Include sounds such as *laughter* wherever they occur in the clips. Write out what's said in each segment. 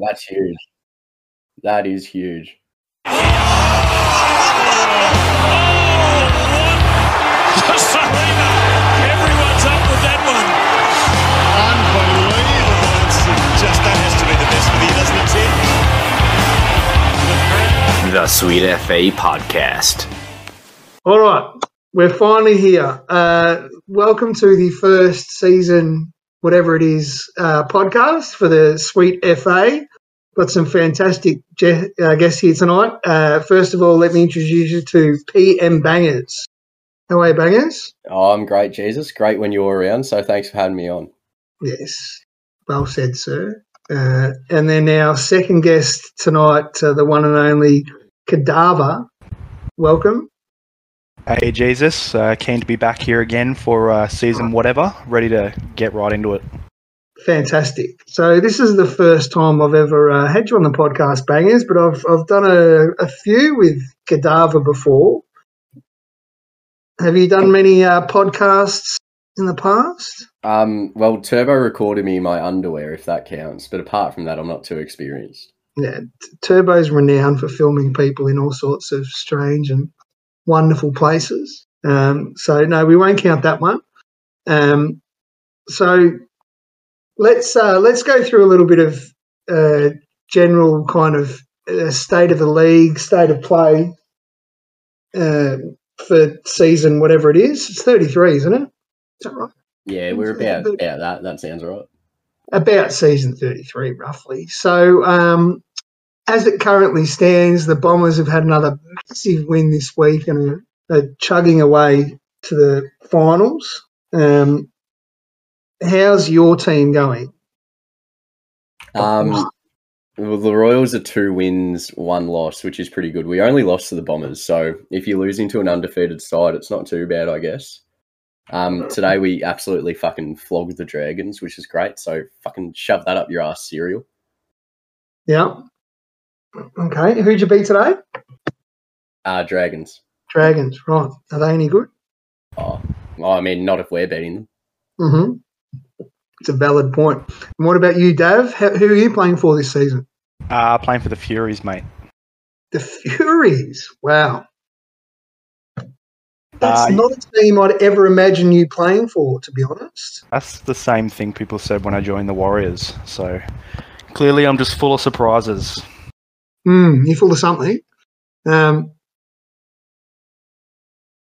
That's huge. That is huge. Everyone's up with that one. Unbelievable. It's just that has to be the best for you, doesn't it, The Sweet FA Podcast. All right, we're finally here. Uh, welcome to the first season, whatever it is, uh, podcast for the Sweet FA. Got some fantastic je- uh, guests here tonight. Uh, first of all, let me introduce you to PM Bangers. How are you, Bangers? Oh, I'm great, Jesus. Great when you're around. So thanks for having me on. Yes, well said, sir. Uh, and then our second guest tonight, uh, the one and only kdavva. Welcome. Hey Jesus, uh, keen to be back here again for uh, season whatever. Ready to get right into it. Fantastic. So this is the first time I've ever uh, had you on the podcast, bangers, but I've I've done a, a few with kdavva before. Have you done many uh, podcasts in the past? Um, well, Turbo recorded me in my underwear, if that counts. But apart from that, I'm not too experienced. Yeah, Turbo's renowned for filming people in all sorts of strange and wonderful places. Um, so no, we won't count that one. Um, so let's uh, let's go through a little bit of uh, general kind of uh, state of the league, state of play uh, for season whatever it is. It's thirty three, isn't it? Is that right? Yeah, we're about yeah that. That sounds right. about season 33 roughly so um, as it currently stands the bombers have had another massive win this week and are, chugging away to the finals um, how's your team going Um, well, the Royals are two wins, one loss, which is pretty good. We only lost to the Bombers, so if you're losing to an undefeated side, it's not too bad, I guess. Um, today we absolutely fucking flogged the Dragons, which is great. So fucking shove that up your ass, cereal. yeah okay who'd you beat today Uh, Dragons. dragons right are they any good Oh, well, I mean, not if we're beating them. mm-hmm. it's a valid point and what about you Dav How, who are you playing for this season Uh, playing for the Furies, mate. the furies wow That's Uh, not a team I'd ever imagine you playing for, to be honest. That's the same thing people said when I joined the Warriors. So clearly, I'm just full of surprises. Hmm, you're full of something. Um,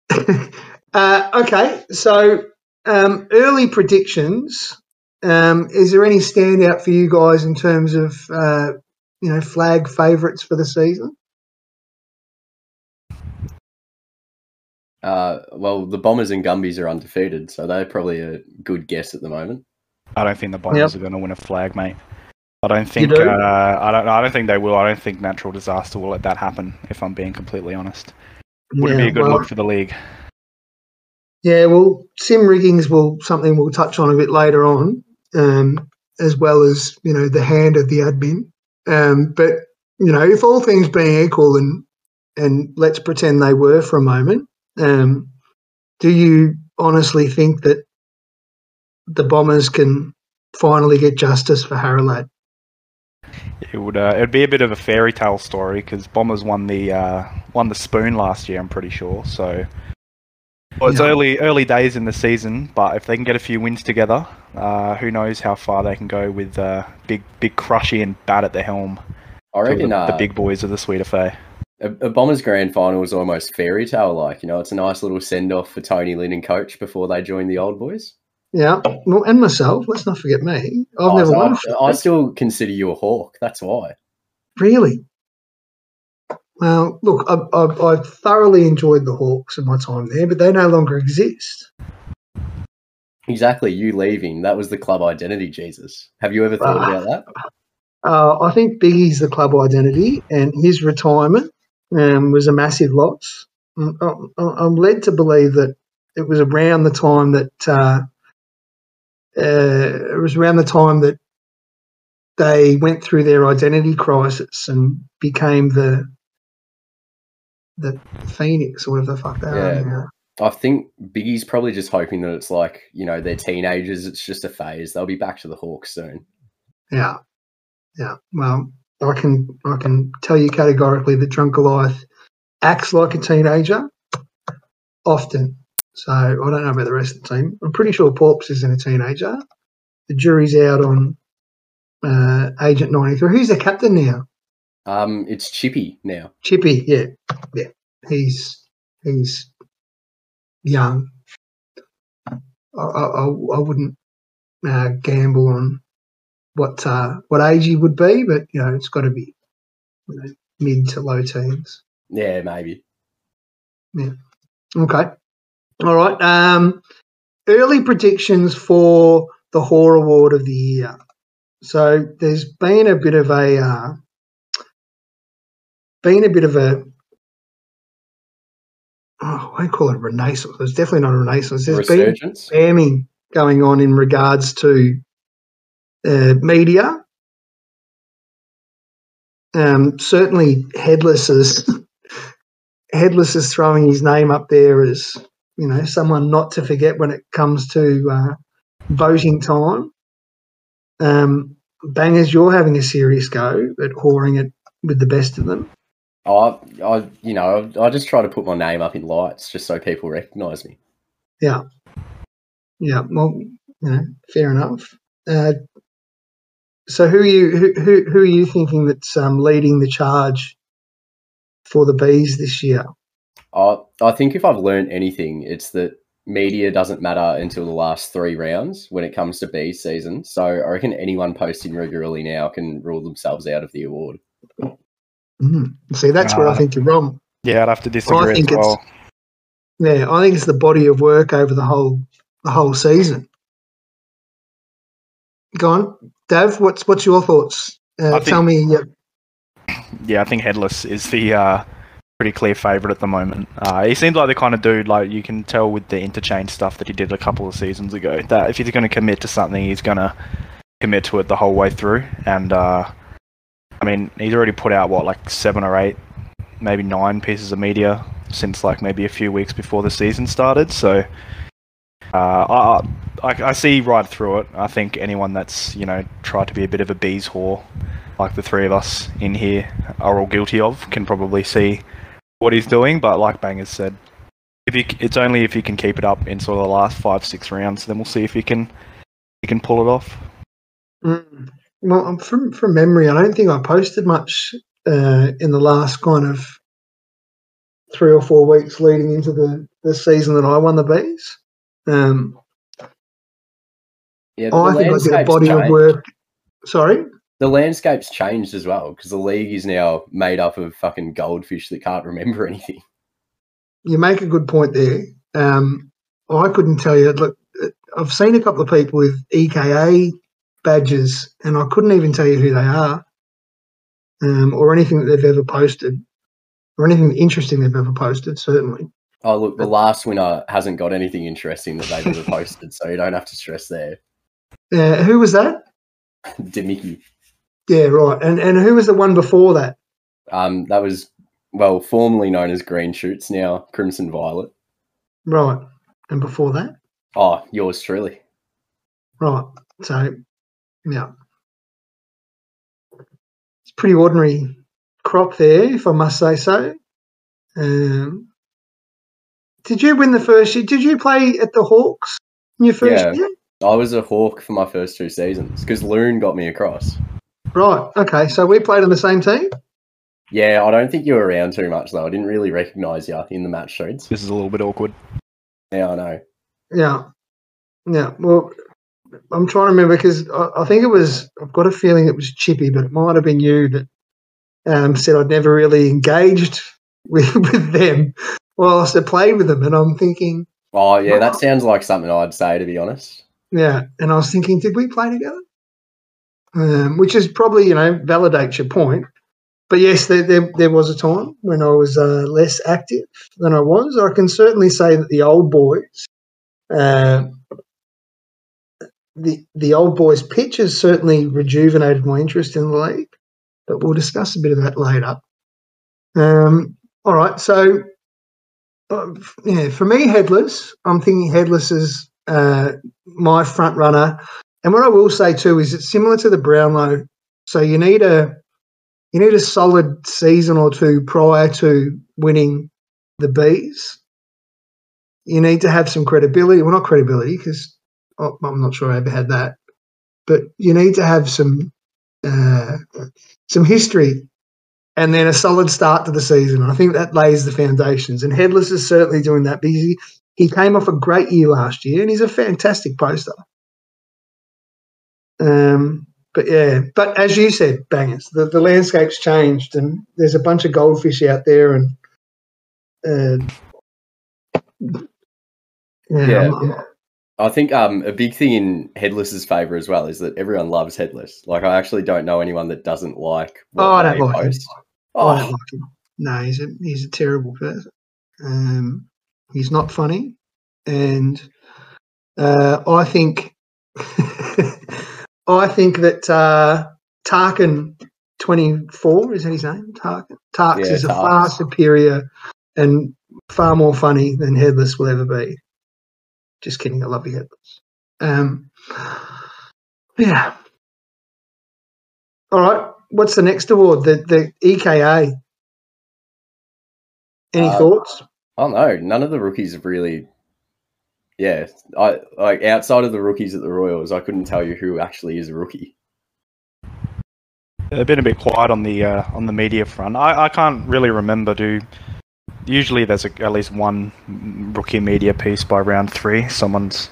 *laughs* uh, okay, so um, early predictions. Um, is there any standout for you guys in terms of uh, you know flag favourites for the season? Uh, well, the Bombers and Gumbies are undefeated, so they're probably a good guess at the moment. I don't think the Bombers are going to win a flag, mate. I don't think. do? Uh, I don't. I don't think they will. I don't think natural disaster will let that happen. If I'm being completely honest, wouldn't be a good well, look for the league. Yeah, well, sim riggings will something we'll touch on a bit later on, um, as well as you know the hand of the admin. Um, but you know, if all things being equal, and and let's pretend they were for a moment, um, do you honestly think that the Bombers can finally get justice for Harrelad? It would. Uh, it'd be a bit of a fairy tale story because Bombers won the uh, won the spoon last year. I'm pretty sure. So, well, it's Yeah. early early days in the season, but if they can get a few wins together, uh, who knows how far they can go with uh, big big crushy and bat at the helm. I reckon the, uh, the big boys of the Sweet FA. a, a Bombers grand final is almost fairy tale like. You know, it's a nice little send off for Tony Lynn and coach before they join the old boys. Yeah, well, and myself. Let's not forget me. I've Oh, never so won. I, I still consider you a hawk. That's why. Really? Well, look, I, I, I thoroughly enjoyed the Hawks in my time there, but they no longer exist. Exactly, you leaving. That was the club identity, Jesus. Have you ever thought Ah. about that? Uh, I think Biggie's the club identity, and his retirement um, was a massive loss. Mm, I'm- I'm led to believe that it was around the time that uh, uh, it was around the time that they went through their identity crisis and became the the Phoenix or whatever the fuck they are Yeah. now. I think Biggie's probably just hoping that it's like, you know, they're teenagers. It's just a phase. They'll be back to the Hawks soon. Yeah. Yeah. Well, I can I can tell you categorically that Drunk Goliath acts like a teenager often. So I don't know about the rest of the team. I'm pretty sure Porps isn't a teenager. The jury's out on uh, Agent 93. Who's the captain now? Um, it's Chippy now. Chippy. Yeah, yeah. He's he's young. I I, I wouldn't uh, gamble on what uh, what age he would be, but you know it's got to be you know, mid to low teens. Yeah, maybe. Yeah. Okay. All right. Um, early predictions for the Haw Award of the year. So there's been a bit of a uh, been a bit of a oh, I call it a renaissance. It's definitely not a renaissance. There's been Resurgence. spamming going on in regards to uh, media. Um, certainly, Headless is *laughs* Headless is throwing his name up there as you know someone not to forget when it comes to uh, voting time. Um, Bangers, you're having a serious go at whoring it with the best of them. I, I, you know, I just try to put my name up in lights just so people recognise me. Yeah, yeah. Well, you know, fair enough. Uh, so, who are you? Who, who, who are you thinking that's um, leading the charge for the bees this year? I, I think if I've learned anything, it's that media doesn't matter until the last three rounds when it comes to B season. So I reckon anyone posting regularly now can rule themselves out of the award. Mm. See, that's where I Uh, think you're wrong. Yeah, I'd have to disagree I think as it's- Yeah, I think it's the body of work over the whole the whole season. Go on, Dav. What's what's your thoughts? Uh, think- tell me. Uh, Yeah, I think Headless is the uh, pretty clear favourite at the moment. Uh, he seems like the kind of dude, like you can tell with the interchange stuff that he did a couple of seasons ago, that if he's going to commit to something, he's going to commit to it the whole way through. And uh, I mean, he's already put out what like seven or eight, maybe nine pieces of media since like maybe a few weeks before the season started. So uh, I, I I see right through it. I think anyone that's you know tried to be a bit of a bees whore like the three of us in here are all guilty of, can probably see what he's doing. But like Bangers said, if you, c- it's only if he can keep it up in sort of the last five, six rounds, then we'll see if he can he can pull it off. mm, well, um, from from memory, I don't think I posted much uh, in the last kind of three or four weeks leading into the, the season that I won the bees. Um, Yeah, but I think I did a landscape's body of work. Sorry. The landscape's changed as well because the league is now made up of fucking goldfish that can't *laughs* remember anything. you make a good point there. Um, I couldn't tell you. Look, I've seen a couple of people with EKA badges, and I couldn't even tell you who they are, um, or anything that they've ever posted, or anything interesting they've ever posted. Certainly. Oh, look, the last winner hasn't got anything interesting that they've ever posted, so you don't have to stress there. *laughs* Uh, who was that? *laughs* Demicky. Yeah, right. And and who was the one before that? Um, that was, well, formerly known as Green Shoots, now Crimson Violet. Right. And before that? Oh, yours truly. Right. So, yeah. It's pretty ordinary crop there, if I must say so. Um, did you win the first year? Did you play at the Hawks in your first Yeah. year? I was a Hawk for my first two seasons because Loon got me across. Right. Okay. So we played on the same team? Yeah, I don't think you were around too much though. I didn't really recognise you in the match streets. This is a little bit awkward. Yeah, I know. Yeah. Yeah. Well, I'm trying to remember because I, I think it was, I've got a feeling it was Chippy, but it might have been you that um, said I'd never really engaged *laughs* with, with them whilst I played with them. And I'm thinking, Oh, yeah, that sounds like something I'd say to be honest. yeah. And I was thinking, did we play together? Um, which is probably, you know, validates your point. But yes, there, there, there was a time when I was uh, less active than I was. I can certainly say that the old boys, uh, the the old boys pitch has certainly rejuvenated my interest in the league. But we'll discuss a bit of that later. Um, all right, so uh, yeah, for me, headless. I'm thinking headless is uh, my front runner. And what I will say too is it's similar to the Brownlow So you need a you need a solid season or two prior to winning the bees. You need to have some credibility. Well, not credibility because I'm not sure I ever had that, but you need to have some uh, some history and then a solid start to the season. I think that lays the foundations. And Headless is certainly doing that because he, he came off a great year last year and he's a fantastic poster. Um, but yeah, but as you said, bangers, the, the landscape's changed and there's a bunch of goldfish out there and uh, yeah, Yeah. I'm- I'm- I think um, a big thing in Headless's favour as well is that everyone loves Headless. Like, I actually don't know anyone that doesn't like. Oh, I don't like him. post. I don't Oh, like him. No, he's a he's a terrible person. Um, he's not funny, and uh, I think *laughs* I think that uh, Tarkin twenty four is that his name? Tarkin Tarks Yeah, is a Tarks. far superior and far more funny than Headless will ever be. Just kidding. I love you, Headless. Um, yeah. All right. What's the next award? The the EKA. Any Uh, thoughts? I don't know. None of the rookies have really. Yeah, I like outside of the rookies at the Royals, I couldn't tell you who actually is a rookie. They've been a bit quiet on the uh, on the media front. I, I can't really remember. Do usually there's a, at least one rookie media piece by round three. Someone's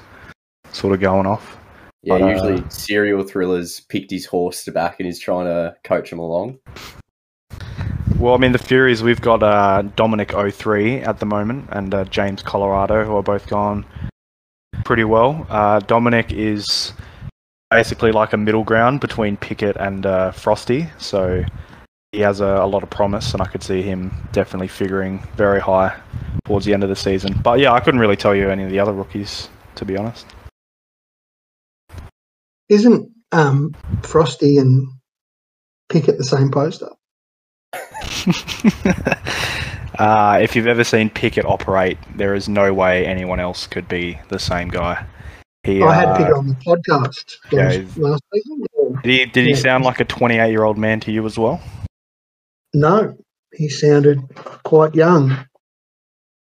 sort of going off. Yeah, But, uh, usually serial thrillers picked his horse to back and he's trying to coach him along. Well, I mean the Furies. We've got uh, Dominic 03 at the moment and uh, James Colorado, who are both gone pretty well. Uh, Dominic is basically like a middle ground between Pickett and uh, Frosty, so he has a, a lot of promise, and I could see him definitely figuring very high towards the end of the season. But yeah, I couldn't really tell you any of the other rookies, to be honest. Isn't um, Frosty and Pickett the same poster? Uh, if you've ever seen Pickett operate, there is no way anyone else could be the same guy. He, I had uh, Pickett on the podcast yeah, last, he's- season. or- Did he, did he sound like a 28 year old man to you as well? No, he sounded quite young.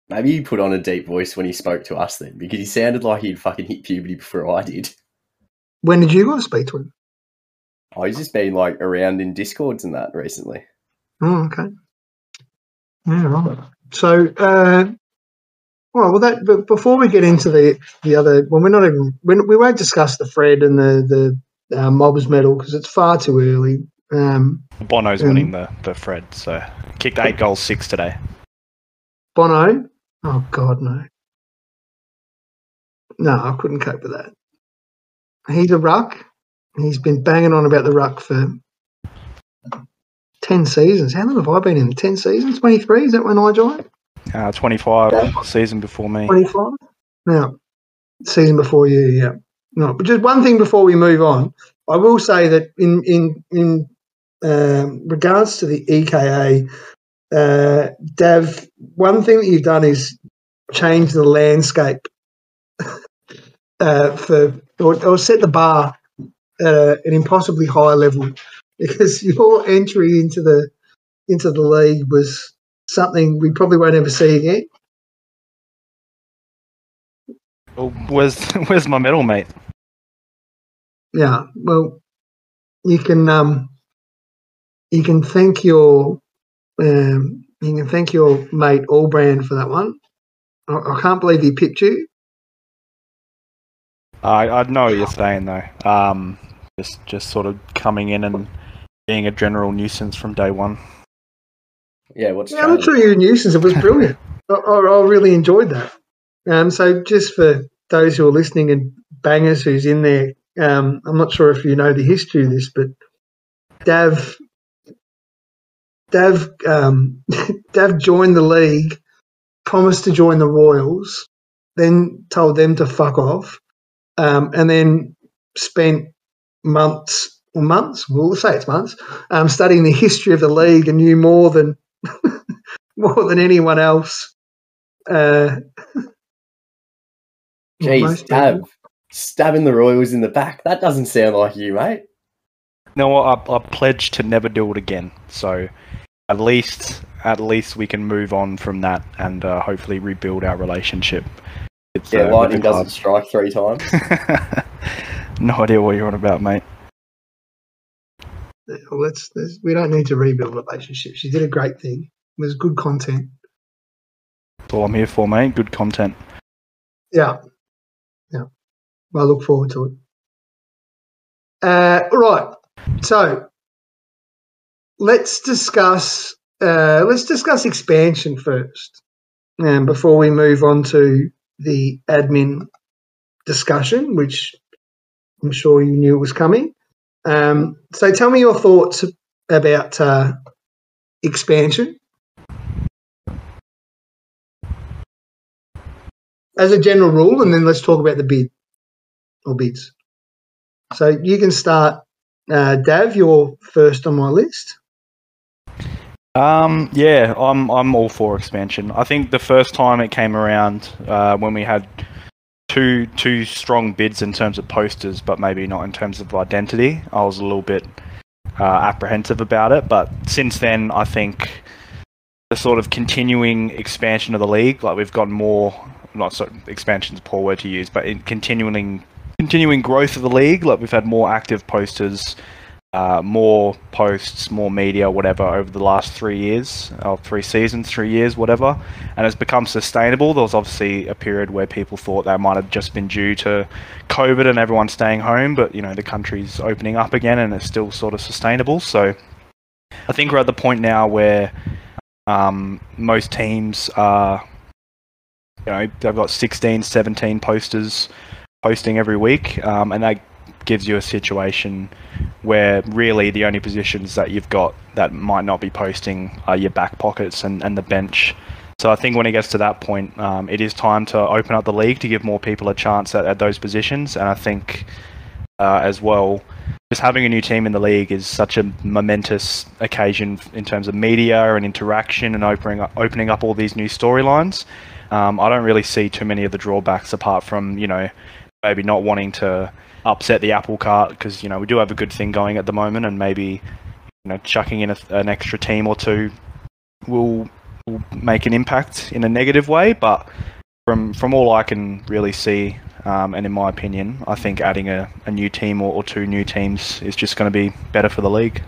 Maybe he put on a deep voice when he spoke to us then, because he sounded like he'd fucking hit puberty before I did. When did you guys speak to him? Oh, he's just been like around in discords and that recently. Oh, okay. Yeah, right. So, uh, well, well, that. But before we get into the the other, well, we're not even. When we won't discuss the Fred and the the uh, Mobs medal because it's far too early. Um, Bono's Um, winning the, the Fred, so kicked eight goals, six today. Bono. Oh God, no. No, I couldn't cope with that. He's a ruck. He's been banging on about the ruck for ten seasons. How long have I been in? Ten seasons? Twenty three? Is that when I joined? Uh, 25 season before me. 25? No. Season before you, yeah. No, but just one thing before we move on. I will say that in in in um, regards to the EKA, uh, Dav, one thing that you've done is change the landscape *laughs* uh, for or, or set the bar at a, an impossibly high level because *laughs* your entry into the into the league was something we probably won't ever see again. Well, where's, *laughs* where's my medal, mate? Yeah, well, you can um, you can thank your um, you can thank your mate Allbrand for that one. I, I can't believe he picked you. I, I know you're saying though. Um, just, just sort of coming in and being a general nuisance from day one. Yeah, what's Yeah, I'm not sure you're a nuisance. It was brilliant. I, I, I really enjoyed that. Um, so just for those who are listening and bangers who's in there, um, I'm not sure if you know the history of this, but Dav, Dav, um, *laughs* Dav joined the league, promised to join the Royals, then told them to fuck off, um, and then spent months, or months, we'll say it's months, um, studying the history of the league and knew more than *laughs* more than anyone else. Uh, *laughs* Jeez, stab. Stabbing the Royals in the back. That doesn't sound like you, mate. No. I, I pledge to never do it again. So at least, at least we can move on from that and uh, hopefully rebuild our relationship. With, Yeah, uh, lightning doesn't strike three times. *laughs* no idea what you're on about, mate. Well, let's, let's, we don't need to rebuild relationships. She did a great thing. It was good content. That's all I'm here for, mate. Good content. Yeah. Yeah. I look forward to it. Uh, right. So let's discuss uh, let's discuss expansion first, um, before we move on to the admin discussion, which I'm sure you knew was coming. Um, so tell me your thoughts about uh, expansion as a general rule, and then let's talk about the bid or bids. So you can start, uh, Dav. You're first on my list. Um, yeah, I'm I'm all for expansion. I think the first time it came around, uh, when we had two two strong bids in terms of posters, but maybe not in terms of identity, I was a little bit uh, apprehensive about it. But since then, I think the sort of continuing expansion of the league, like we've got more, not so expansion's a poor word to use, but in continuing continuing growth of the league, like we've had more active posters uh, more posts, more media, whatever, over the last three years, or three seasons, three years, whatever, and it's become sustainable. There was obviously a period where people thought that might have just been due to COVID and everyone staying home, but you know the country's opening up again and it's still sort of sustainable. So I think we're at the point now where um, most teams are, you know, they've got 16, 17 posters posting every week, um, and that gives you a situation where really the only positions that you've got that might not be posting are your back pockets and, and the bench. So I think when it gets to that point, um, it is time to open up the league to give more people a chance at, at those positions. And I think uh, as well, just having a new team in the league is such a momentous occasion in terms of media and interaction and opening up, opening up all these new storylines. Um, I don't really see too many of the drawbacks apart from you know maybe not wanting to upset the apple cart because you know we do have a good thing going at the moment, and maybe you know chucking in a, an extra team or two will, will make an impact in a negative way. But from from all I can really see, um, and in my opinion, I think adding a, a new team or, or two new teams is just going to be better for the league.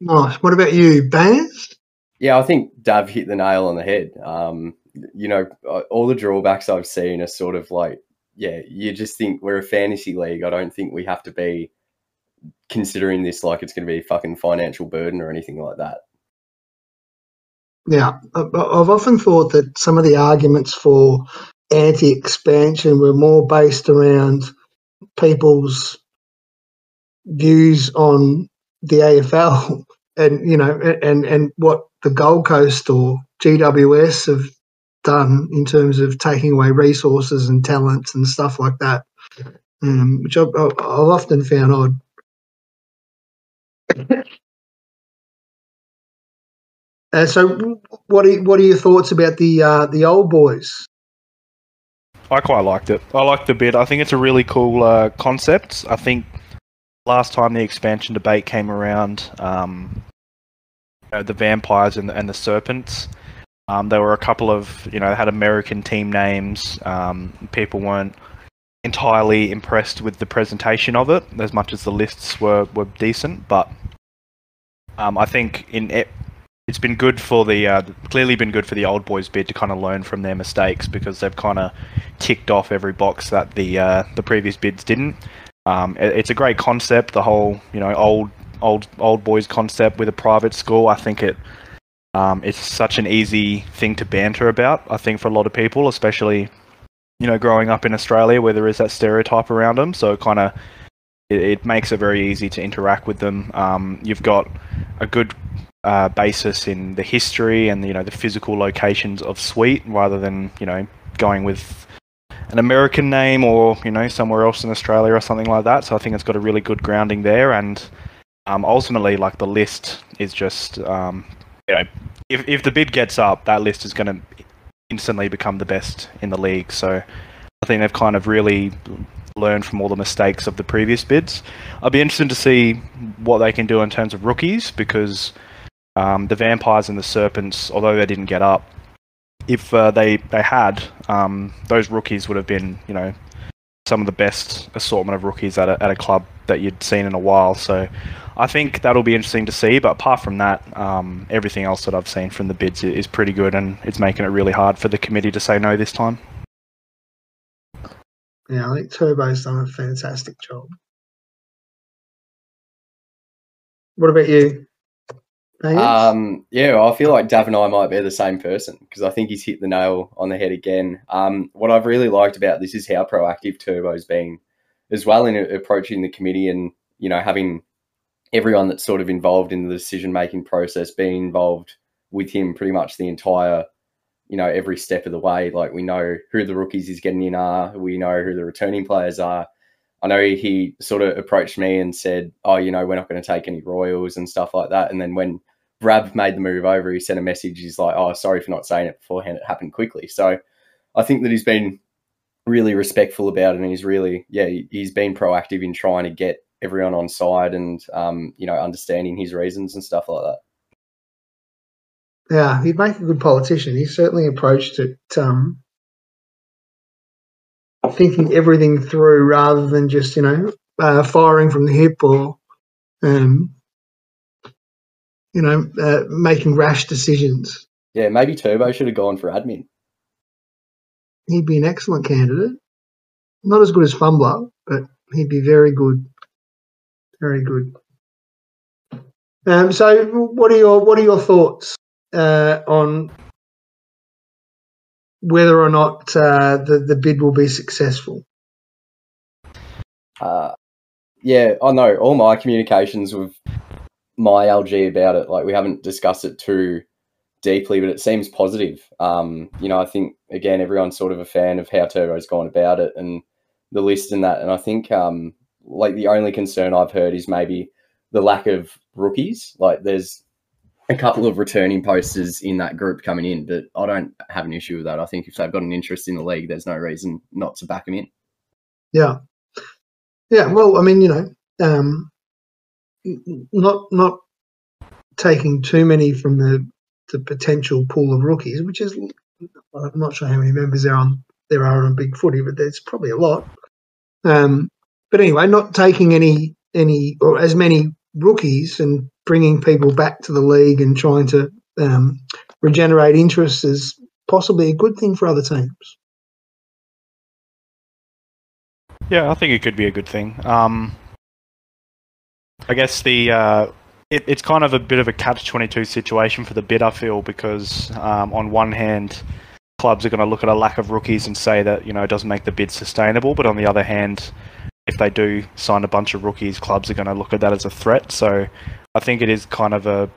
Nice. What about you, Baz? Yeah, I think Dav hit the nail on the head. Um, you know, uh, all the drawbacks I've seen are sort of like, yeah, you just think we're a fantasy league. I don't think we have to be considering this like it's going to be a fucking financial burden or anything like that. Yeah, I've often thought that some of the arguments for anti-expansion were more based around people's views on the AFL *laughs* and you know and and what the Gold Coast or GWS have done in terms of taking away resources and talents and stuff like that, um, which I've, I've often found odd. Uh, so, what are what are your thoughts about the uh, the old boys? I quite liked it. I liked the bit. I think it's a really cool uh, concept. I think last time the expansion debate came around, um, you know, the vampires and the, and the serpents. Um, there were a couple of you know had American team names. Um, people weren't entirely impressed with the presentation of it, as much as the lists were were decent. But um, I think in it, it's been good for the uh, clearly been good for the old boys bid to kind of learn from their mistakes because they've kind of ticked off every box that the uh, the previous bids didn't. Um, it, it's a great concept, the whole you know old old old boys concept with a private school. I think it um, it's such an easy thing to banter about. I think for a lot of people, especially you know growing up in Australia where there is that stereotype around them, so kind of it, it makes it very easy to interact with them. Um, you've got a good uh, basis in the history and you know the physical locations of Sweet, rather than you know going with an American name or you know somewhere else in Australia or something like that. So I think it's got a really good grounding there, and um, ultimately, like the list is just um, you know if if the bid gets up, that list is going to instantly become the best in the league. So I think they've kind of really learned from all the mistakes of the previous bids. I'd be interested to see what they can do in terms of rookies because um, the Vampires and the Serpents, although they didn't get up, if uh, they they had, um, those rookies would have been you know some of the best assortment of rookies at a, at a club that you'd seen in a while. So I think that'll be interesting to see. But apart from that, um, everything else that I've seen from the bids is pretty good, and it's making it really hard for the committee to say no this time. Yeah, I think Turbo's done a fantastic job. What about you? Um, yeah, I feel like Dav and I might be the same person because I think he's hit the nail on the head again. Um, what I've really liked about this is how proactive Turbo's been as well in approaching the committee and, you know, having everyone that's sort of involved in the decision making process being involved with him pretty much the entire, you know, every step of the way. Like we know who the rookies he's getting in are, we know who the returning players are. I know he sort of approached me and said, "Oh, you know, we're not going to take any royals and stuff like that." And then when Rab made the move over, he sent a message. He's like, "Oh, sorry for not saying it beforehand. It happened quickly." So I think that he's been really respectful about it, and he's really, yeah, he- he's been proactive in trying to get everyone on side and, um, you know, understanding his reasons and stuff like that. Yeah, he'd make a good politician. He certainly approached it um, thinking everything through rather than just, you know, uh, firing from the hip or, um, you know, uh, making rash decisions. Yeah, maybe Turbo should have gone for admin. He'd be an excellent candidate. Not as good as Fumbler, but he'd be very good. Very good. Um, so, what are your what are your thoughts uh, on whether or not uh, the the bid will be successful? Uh, yeah, I know all my communications with my LG about it. Like we haven't discussed it too deeply, but it seems positive. Um, you know, I think again everyone's sort of a fan of how Turbo's gone about it and the list and that. And I think um, like the only concern I've heard is maybe the lack of rookies. Like there's a couple of returning posters in that group coming in, but I don't have an issue with that. I think if they've got an interest in the league, there's no reason not to back them in. Yeah, yeah. Well, I mean, you know, um, not not taking too many from the the potential pool of rookies, which is I'm not sure how many members there on there are on Big Footy, but there's probably a lot. Um, but anyway, not taking any any or as many rookies and bringing people back to the league and trying to um, regenerate interest is possibly a good thing for other teams. Yeah, I think it could be a good thing. Um, I guess the uh, it, it's kind of a bit of a catch twenty two situation for the bid. I feel because um, on one hand, clubs are going to look at a lack of rookies and say that you know it doesn't make the bid sustainable, but on the other hand, if they do sign a bunch of rookies, clubs are going to look at that as a threat. So I think it is kind of a,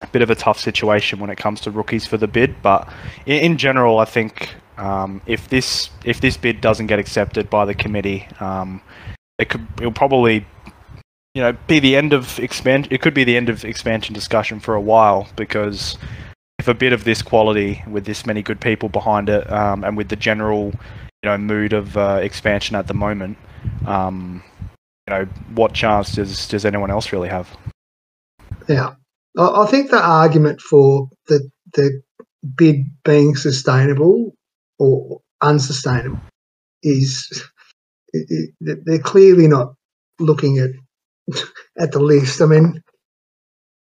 a bit of a tough situation when it comes to rookies for the bid. But in, in general, I think um, if this if this bid doesn't get accepted by the committee, um, it could it'll probably you know be the end of expand. It could be the end of expansion discussion for a while because if a bid of this quality with this many good people behind it um, and with the general you know mood of uh, expansion at the moment, um, you know what chance does does anyone else really have? Yeah, I, think the argument for the the bid being sustainable or unsustainable is it, it, they're clearly not looking at *laughs* at the list. I mean,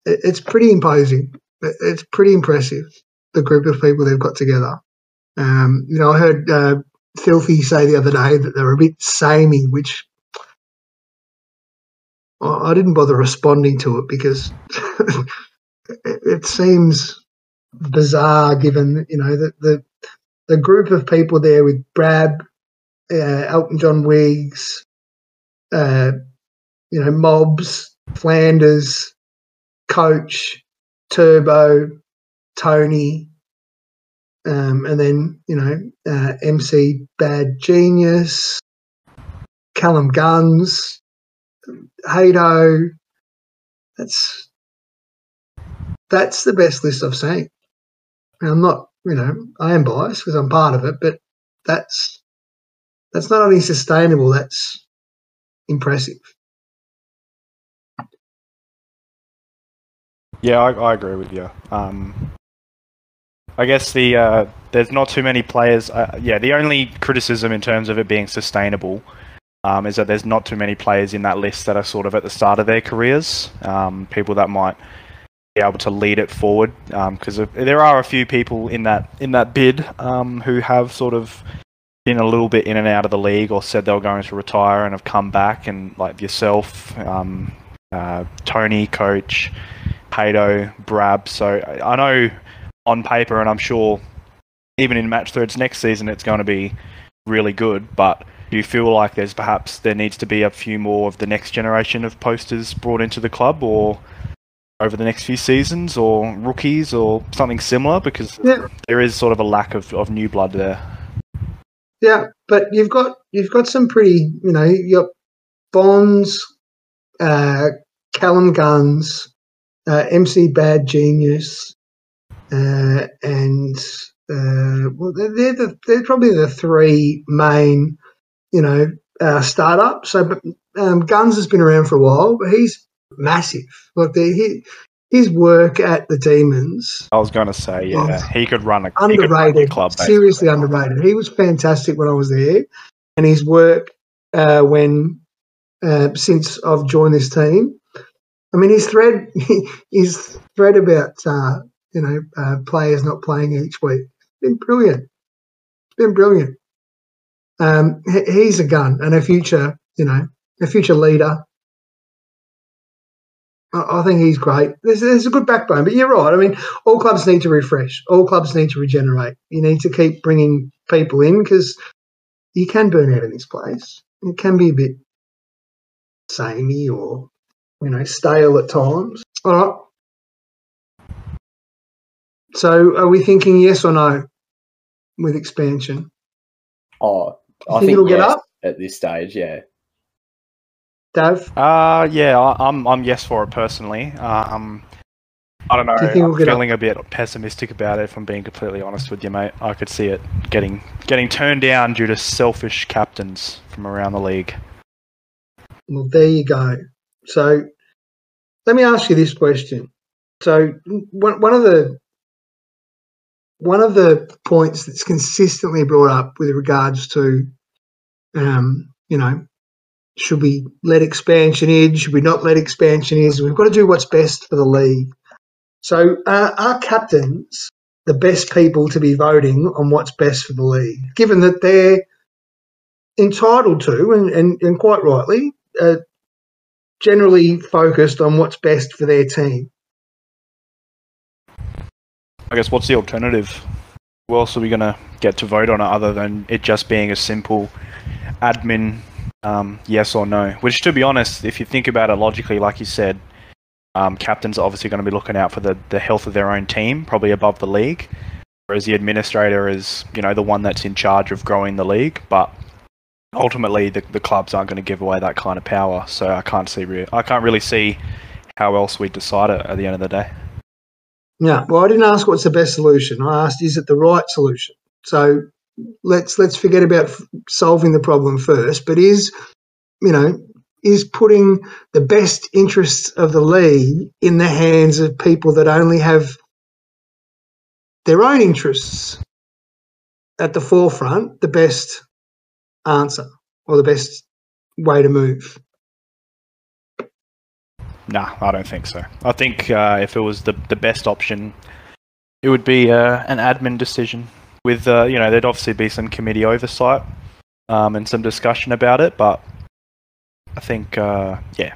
it, it's pretty imposing. It's pretty impressive the group of people they've got together. Um, you know, I heard uh, Filthy say the other day that they're a bit samey, which I didn't bother responding to it because *laughs* it, seems bizarre given you know that the the group of people there with Brab, uh, Elton John Wiggs, uh, you know, Mobs, Flanders, Coach, Turbo, Tony, um, and then you know uh, MC Bad Genius, Callum Guns, Hado. That's that's the best list I've seen. And I'm not, you know, I am biased because I'm part of it, but that's that's not only sustainable, that's impressive. Yeah, I, I agree with you. Um, I guess the uh, there's not too many players. Uh, yeah, the only criticism in terms of it being sustainable um, is that there's not too many players in that list that are sort of at the start of their careers. Um, people that might be able to lead it forward because there are a few people in that in that bid um, who have sort of been a little bit in and out of the league or said they were going to retire and have come back and like yourself, um, uh, Tony, coach, Pato, Brab. So I know on paper, and I'm sure even in match threads next season, it's going to be really good. But do you feel like there's perhaps there needs to be a few more of the next generation of posters brought into the club, or over the next few seasons, or rookies, or something similar? Because Yeah. there is sort of a lack of, of new blood there. Yeah, but you've got you've got some pretty, you know, you got Bonds, uh, Callum Guns, uh, MC Bad Genius, uh, and uh, well, they're they're, the, they're probably the three main, you know, uh, startups. So, but, um, Guns has been around for a while, but he's massive. Like the, he, his work at the Demons I was going to say, yeah, he could run a could run a underrated, club. basically. seriously underrated. He was fantastic when I was there, and his work uh, when uh, since I've joined this team. I mean, his thread, *laughs* his thread about uh, you know uh, players not playing each week, been brilliant. It's been brilliant. Um, he's a gun and a future, you know, a future leader. I I think he's great. There's, there's a good backbone, but you're right. I mean, all clubs need to refresh. All clubs need to regenerate. You need to keep bringing people in because you can burn out in this place. It can be a bit samey or you know stale at times. All right. So, are we thinking yes or no with expansion? Oh, I think think it'll get up? at this stage, yeah. Dave, Uh yeah, I, I'm I'm yes for it personally. Um, I don't know. Do you think I'm we'll get up? feeling a bit pessimistic about it. If I'm being completely honest with you, mate, I could see it getting getting turned down due to selfish captains from around the league. well, there you go. So, let me ask you this question. So, one, one of the one of the points that's consistently brought up with regards to, um, you know, should we let expansion in? Should we not let expansion in? We've got to do what's best for the league. So, uh, are captains the best people to be voting on what's best for the league, given that they're entitled to, and, and, and quite rightly, uh, generally focused on what's best for their team? I guess what's the alternative? Who else are we gonna get to vote on it other than it just being a simple admin um, yes or no? Which, to be honest, if you think about it logically, like you said, um, captains are obviously going to be looking out for the, the health of their own team, probably above the league, whereas the administrator is, you know, the one that's in charge of growing the league. But ultimately, the, the clubs aren't going to give away that kind of power, so I can't see re- I can't really see how else we decide it at the end of the day. Yeah. Well, I didn't ask what's the best solution. I asked, is it the right solution? So let's let's forget about solving the problem first. But is you know is putting the best interests of the league in the hands of people that only have their own interests at the forefront the best answer or the best way to move? Nah, I don't think so. I think uh, if it was the the best option, it would be uh, an admin decision. With uh, you know, there'd obviously be some committee oversight um, and some discussion about it. But I think, uh, yeah,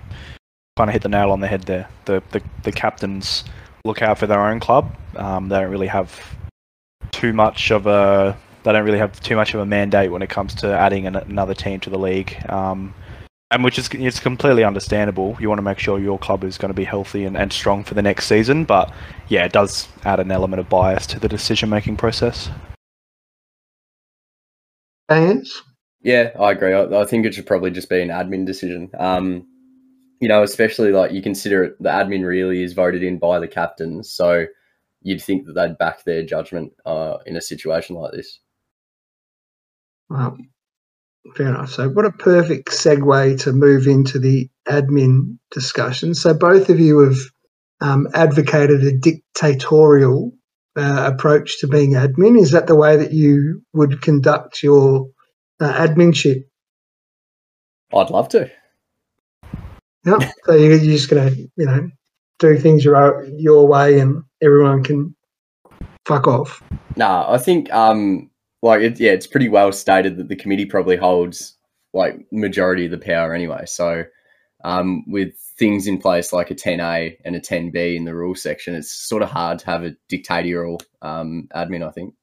kind of hit the nail on the head there. The, the the captains look out for their own club. Um, they don't really have too much of a they don't really have too much of a mandate when it comes to adding an, another team to the league. Um, and which is it's completely understandable. You want to make sure your club is going to be healthy and, and strong for the next season, but yeah, it does add an element of bias to the decision making process. Fans? Yeah, I agree. I, I think it should probably just be an admin decision. Um, you know, especially like you consider it, the admin really is voted in by the captains, so you'd think that they'd back their judgment uh, in a situation like this. Well, Fair enough. So, what a perfect segue to move into the admin discussion. So, both of you have um, advocated a dictatorial uh, approach to being admin. Is that the way that you would conduct your uh, adminship? I'd love to. Yep. so you're just going to, you know, do things your your way, and everyone can fuck off. Nah, I think um like it, yeah, it's pretty well stated that the committee probably holds like majority of the power anyway. So um with things in place like a 10A and a 10B in the rule section, it's sort of hard to have a dictatorial um, admin. I think.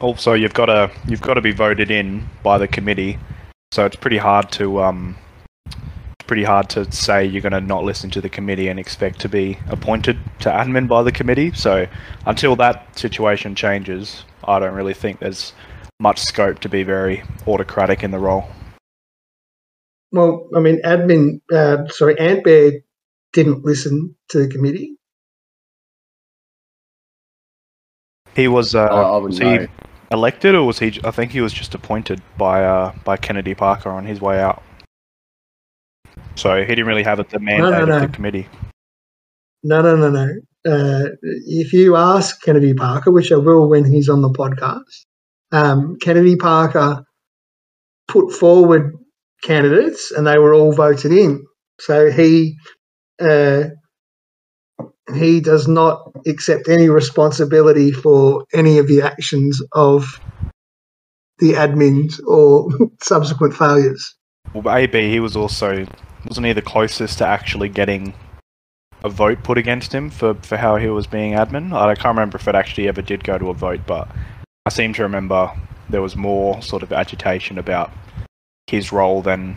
Also, you've got to you've got to be voted in by the committee, so it's pretty hard to um, pretty hard to say you're going to not listen to the committee and expect to be appointed to admin by the committee. So until that situation changes, I don't really think there's much scope to be very autocratic in the role. Well, I mean, admin, uh, sorry, Ant Bear didn't listen to the committee. He was, uh, I- I was he know. elected or was he? I think he was just appointed by uh, by Kennedy Parker on his way out. So he didn't really have a mandate no, of no. the committee. No, no, no, no. Uh, if you ask Kennedy Parker, which I will when he's on the podcast, um, Kennedy Parker put forward candidates and they were all voted in. So he uh, he does not accept any responsibility for any of the actions of the admins or *laughs* subsequent failures. Well, AB, he was also wasn't he the closest to actually getting a vote put against him for, for how he was being admin? I can't remember if it actually ever did go to a vote, but I seem to remember there was more sort of agitation about his role than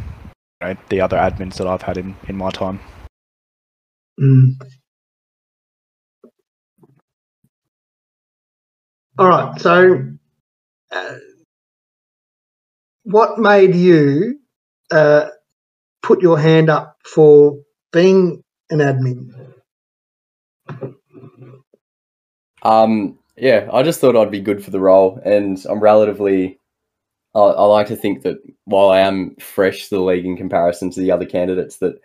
you know, the other admins that I've had in, in my time. Mm. All right. So, uh, what made you uh, put your hand up for being an admin? Um, yeah, I just thought I'd be good for the role, and I'm relatively. I, I like to think that while I am fresh to the league in comparison to the other candidates, that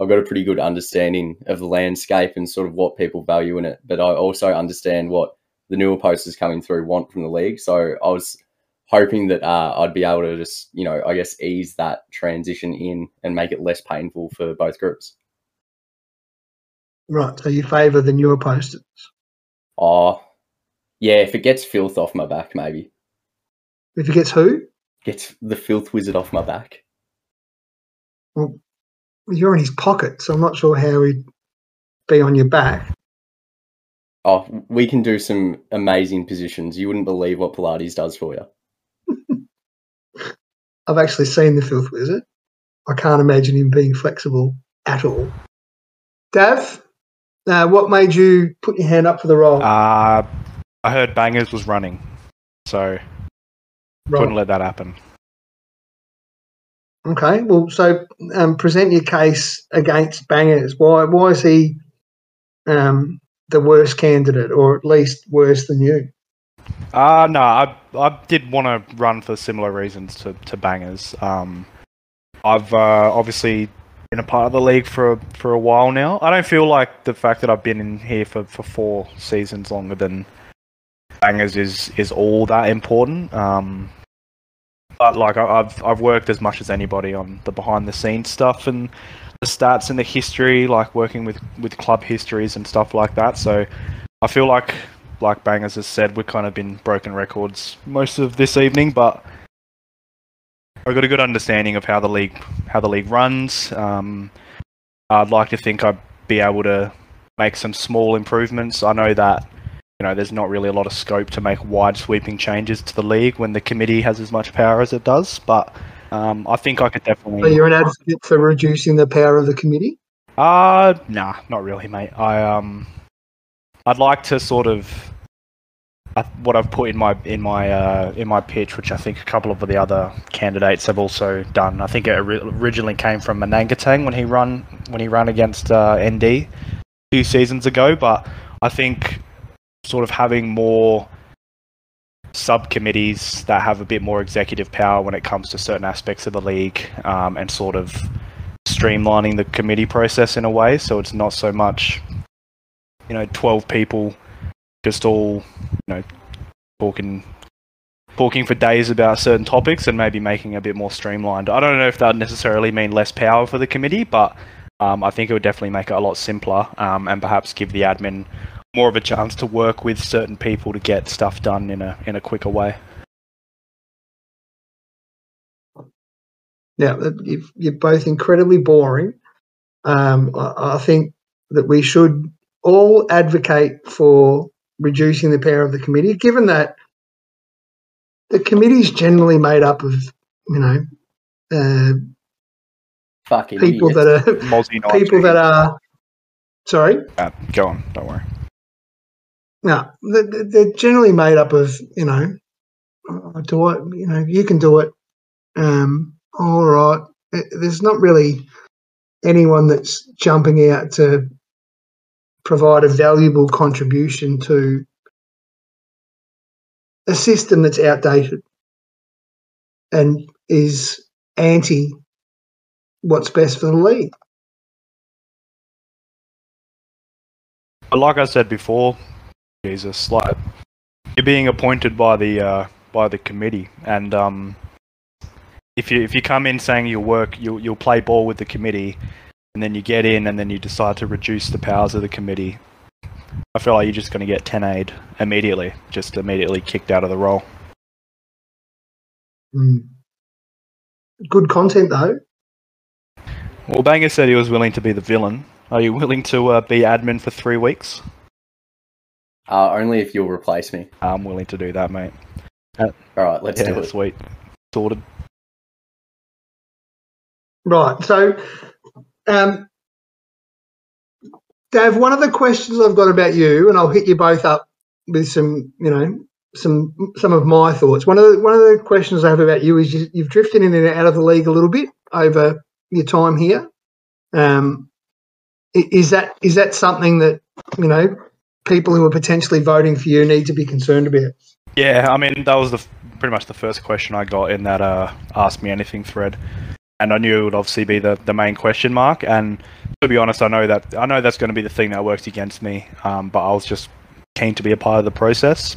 I've got a pretty good understanding of the landscape and sort of what people value in it. But I also understand what the newer posters coming through want from the league. So I was hoping that uh, I'd be able to just, you know, I guess ease that transition in and make it less painful for both groups. Right. So you favour the newer posters. Oh, yeah, if it gets filth off my back, maybe. If it gets who? Gets the filth wizard off my back. Well, you're in his pocket, so I'm not sure how he'd be on your back. Oh, we can do some amazing positions. You wouldn't believe what Pilates does for you. *laughs* I've actually seen the Filth Wizard. I can't imagine him being flexible at all. Dav, uh, what made you put your hand up for the role? Uh, I heard Bangers was running, so Right. couldn't let that happen. Okay, well, so um, present your case against Bangers. Why? Why is he um, the worst candidate, or at least worse than you? Uh no, I I did want to run for similar reasons to, to bangers. Um, I've uh, obviously been a part of the league for for a while now. I don't feel like the fact that I've been in here for, for four seasons longer than bangers is is all that important. Um, but like I- I've I've worked as much as anybody on the behind the scenes stuff and the stats and the history, like working with with club histories and stuff like that. So I feel like like Bangers has said, we've kind of been broken records most of this evening, but I've got a good understanding of how the league how the league runs. Um, I'd like to think I'd be able to make some small improvements. I know that you know there's not really a lot of scope to make wide sweeping changes to the league when the committee has as much power as it does, but um, I think I could So definitely. you're an advocate for reducing the power of the committee. Uh nah, not really, mate. I um, I'd like to sort of I, what I've put in my in my uh, in my pitch, which I think a couple of the other candidates have also done. I think it originally came from Manangatang when he run when he ran against uh, ND a few seasons ago, but I think sort of having more subcommittees that have a bit more executive power when it comes to certain aspects of the league um, and sort of streamlining the committee process in a way. So it's not so much, you know, 12 people just all, you know, talking talking for days about certain topics and maybe making a bit more streamlined. I don't know if that would necessarily mean less power for the committee, but um, I think it would definitely make it a lot simpler um, and perhaps give the admin more of a chance to work with certain people to get stuff done in a in a quicker way. Now, you've, you're both incredibly boring. Um, I, I think that we should all advocate for reducing the power of the committee, given that the committee is generally made up of, you know, uh, Fucking people idiots. that are people that are. Sorry, Uh, go on, don't worry. No, they're, generally made up of, you know, "Oh, do I, you know, you can do it. Um, all right. There's not really anyone that's jumping out to provide a valuable contribution to a system that's outdated and is anti what's best for the league. But like I said before, Jesus, like you're being appointed by the uh, by the committee, and um, if you if you come in saying you'll work, you'll you'll play ball with the committee, and then you get in, and then you decide to reduce the powers of the committee. I feel like you're just going to get 10A'd immediately, just immediately kicked out of the role. Mm. Good content though. Well, Banger said he was willing to be the villain. Are you willing to uh, be admin for three weeks? Uh, only if you'll replace me. I'm willing to do that, mate. All right, let's Yeah, do it. sweet. Sorted. Right. So, um, Dave, one of the questions I've got about you, and I'll hit you both up with some, you know, some some of my thoughts. One of the one of the questions I have about you is you, you've drifted in and out of the league a little bit over your time here. Um, is that is that something that you know people who are potentially voting for you need to be concerned about? Yeah, I mean that was the pretty much the first question I got in that uh, ask me anything thread, and I knew it would obviously be the, the main question mark. And to be honest, I know that I know that's going to be the thing that works against me. Um, but I was just keen to be a part of the process.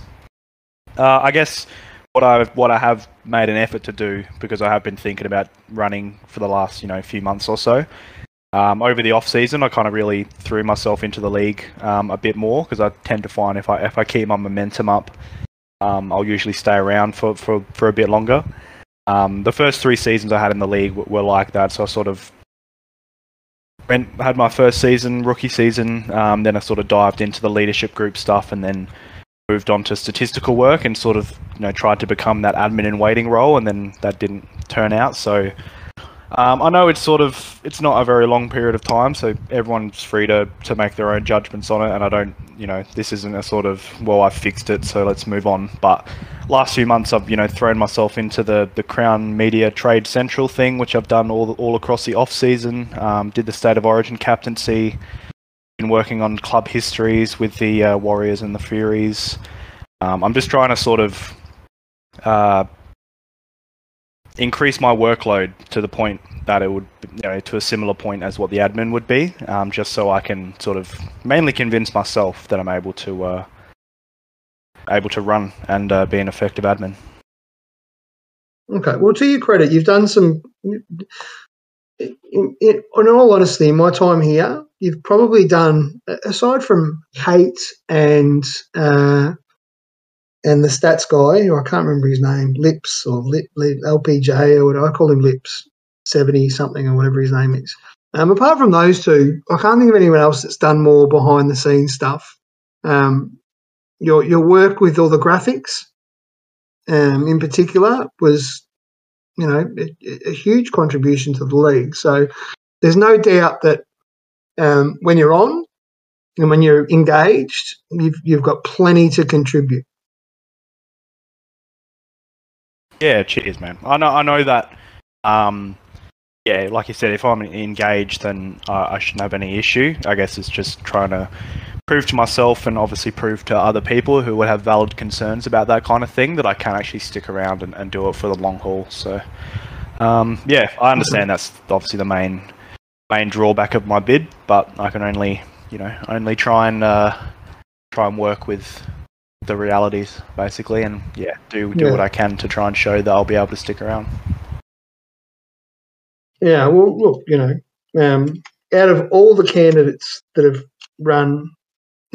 Uh, I guess what I what I have made an effort to do because I have been thinking about running for the last you know few months or so. Um, over the off season, I kind of really threw myself into the league um, a bit more because I tend to find if I if I keep my momentum up, um, I'll usually stay around for, for, for a bit longer. Um, the first three seasons I had in the league were, were like that, so I sort of went had my first season, rookie season. Um, then I sort of dived into the leadership group stuff, and then moved on to statistical work and sort of you know tried to become that admin and waiting role, and then that didn't turn out. So um, I know it's sort of it's not a very long period of time, so everyone's free to, to make their own judgments on it. And I don't, you know, this isn't a sort of well I've fixed it, so let's move on. But last few months I've you know thrown myself into the, the Crown Media Trade Central thing, which I've done all all across the off season. Um, did the State of Origin captaincy. Been working on club histories with the uh, Warriors and the Furies. Um, I'm just trying to sort of uh, increase my workload to the point that it would, you know, to a similar point as what the admin would be, um, just so I can sort of mainly convince myself that I'm able to uh, able to run and uh, be an effective admin. Okay. Well, to your credit, you've done some. In, in, in all honesty, in my time here, you've probably done aside from Kate and uh, and the stats guy, who I can't remember his name, Lips or Lip, Lip, LPJ or. I call him Lips seventy something or whatever his name is. Um, apart from those two, I can't think of anyone else that's done more behind the scenes stuff. Um, your your work with all the graphics, um, in particular, was you know a, a huge contribution to the league. So there's no doubt that um, when you're on and when you're engaged, you've you've got plenty to contribute. Yeah, cheers, man. I know, I know that. Um, yeah, like you said, if I'm engaged, then I shouldn't have any issue. I guess it's just trying to prove to myself and obviously prove to other people who would have valid concerns about that kind of thing that I can actually stick around and, and do it for the long haul. So, um, yeah, I understand that's obviously the main main drawback of my bid, but I can only you know only try and uh, try and work with the realities basically, and yeah, do do Yeah. what I can to try and show that I'll be able to stick around. Yeah, well, look, you know, um, out of all the candidates that have run,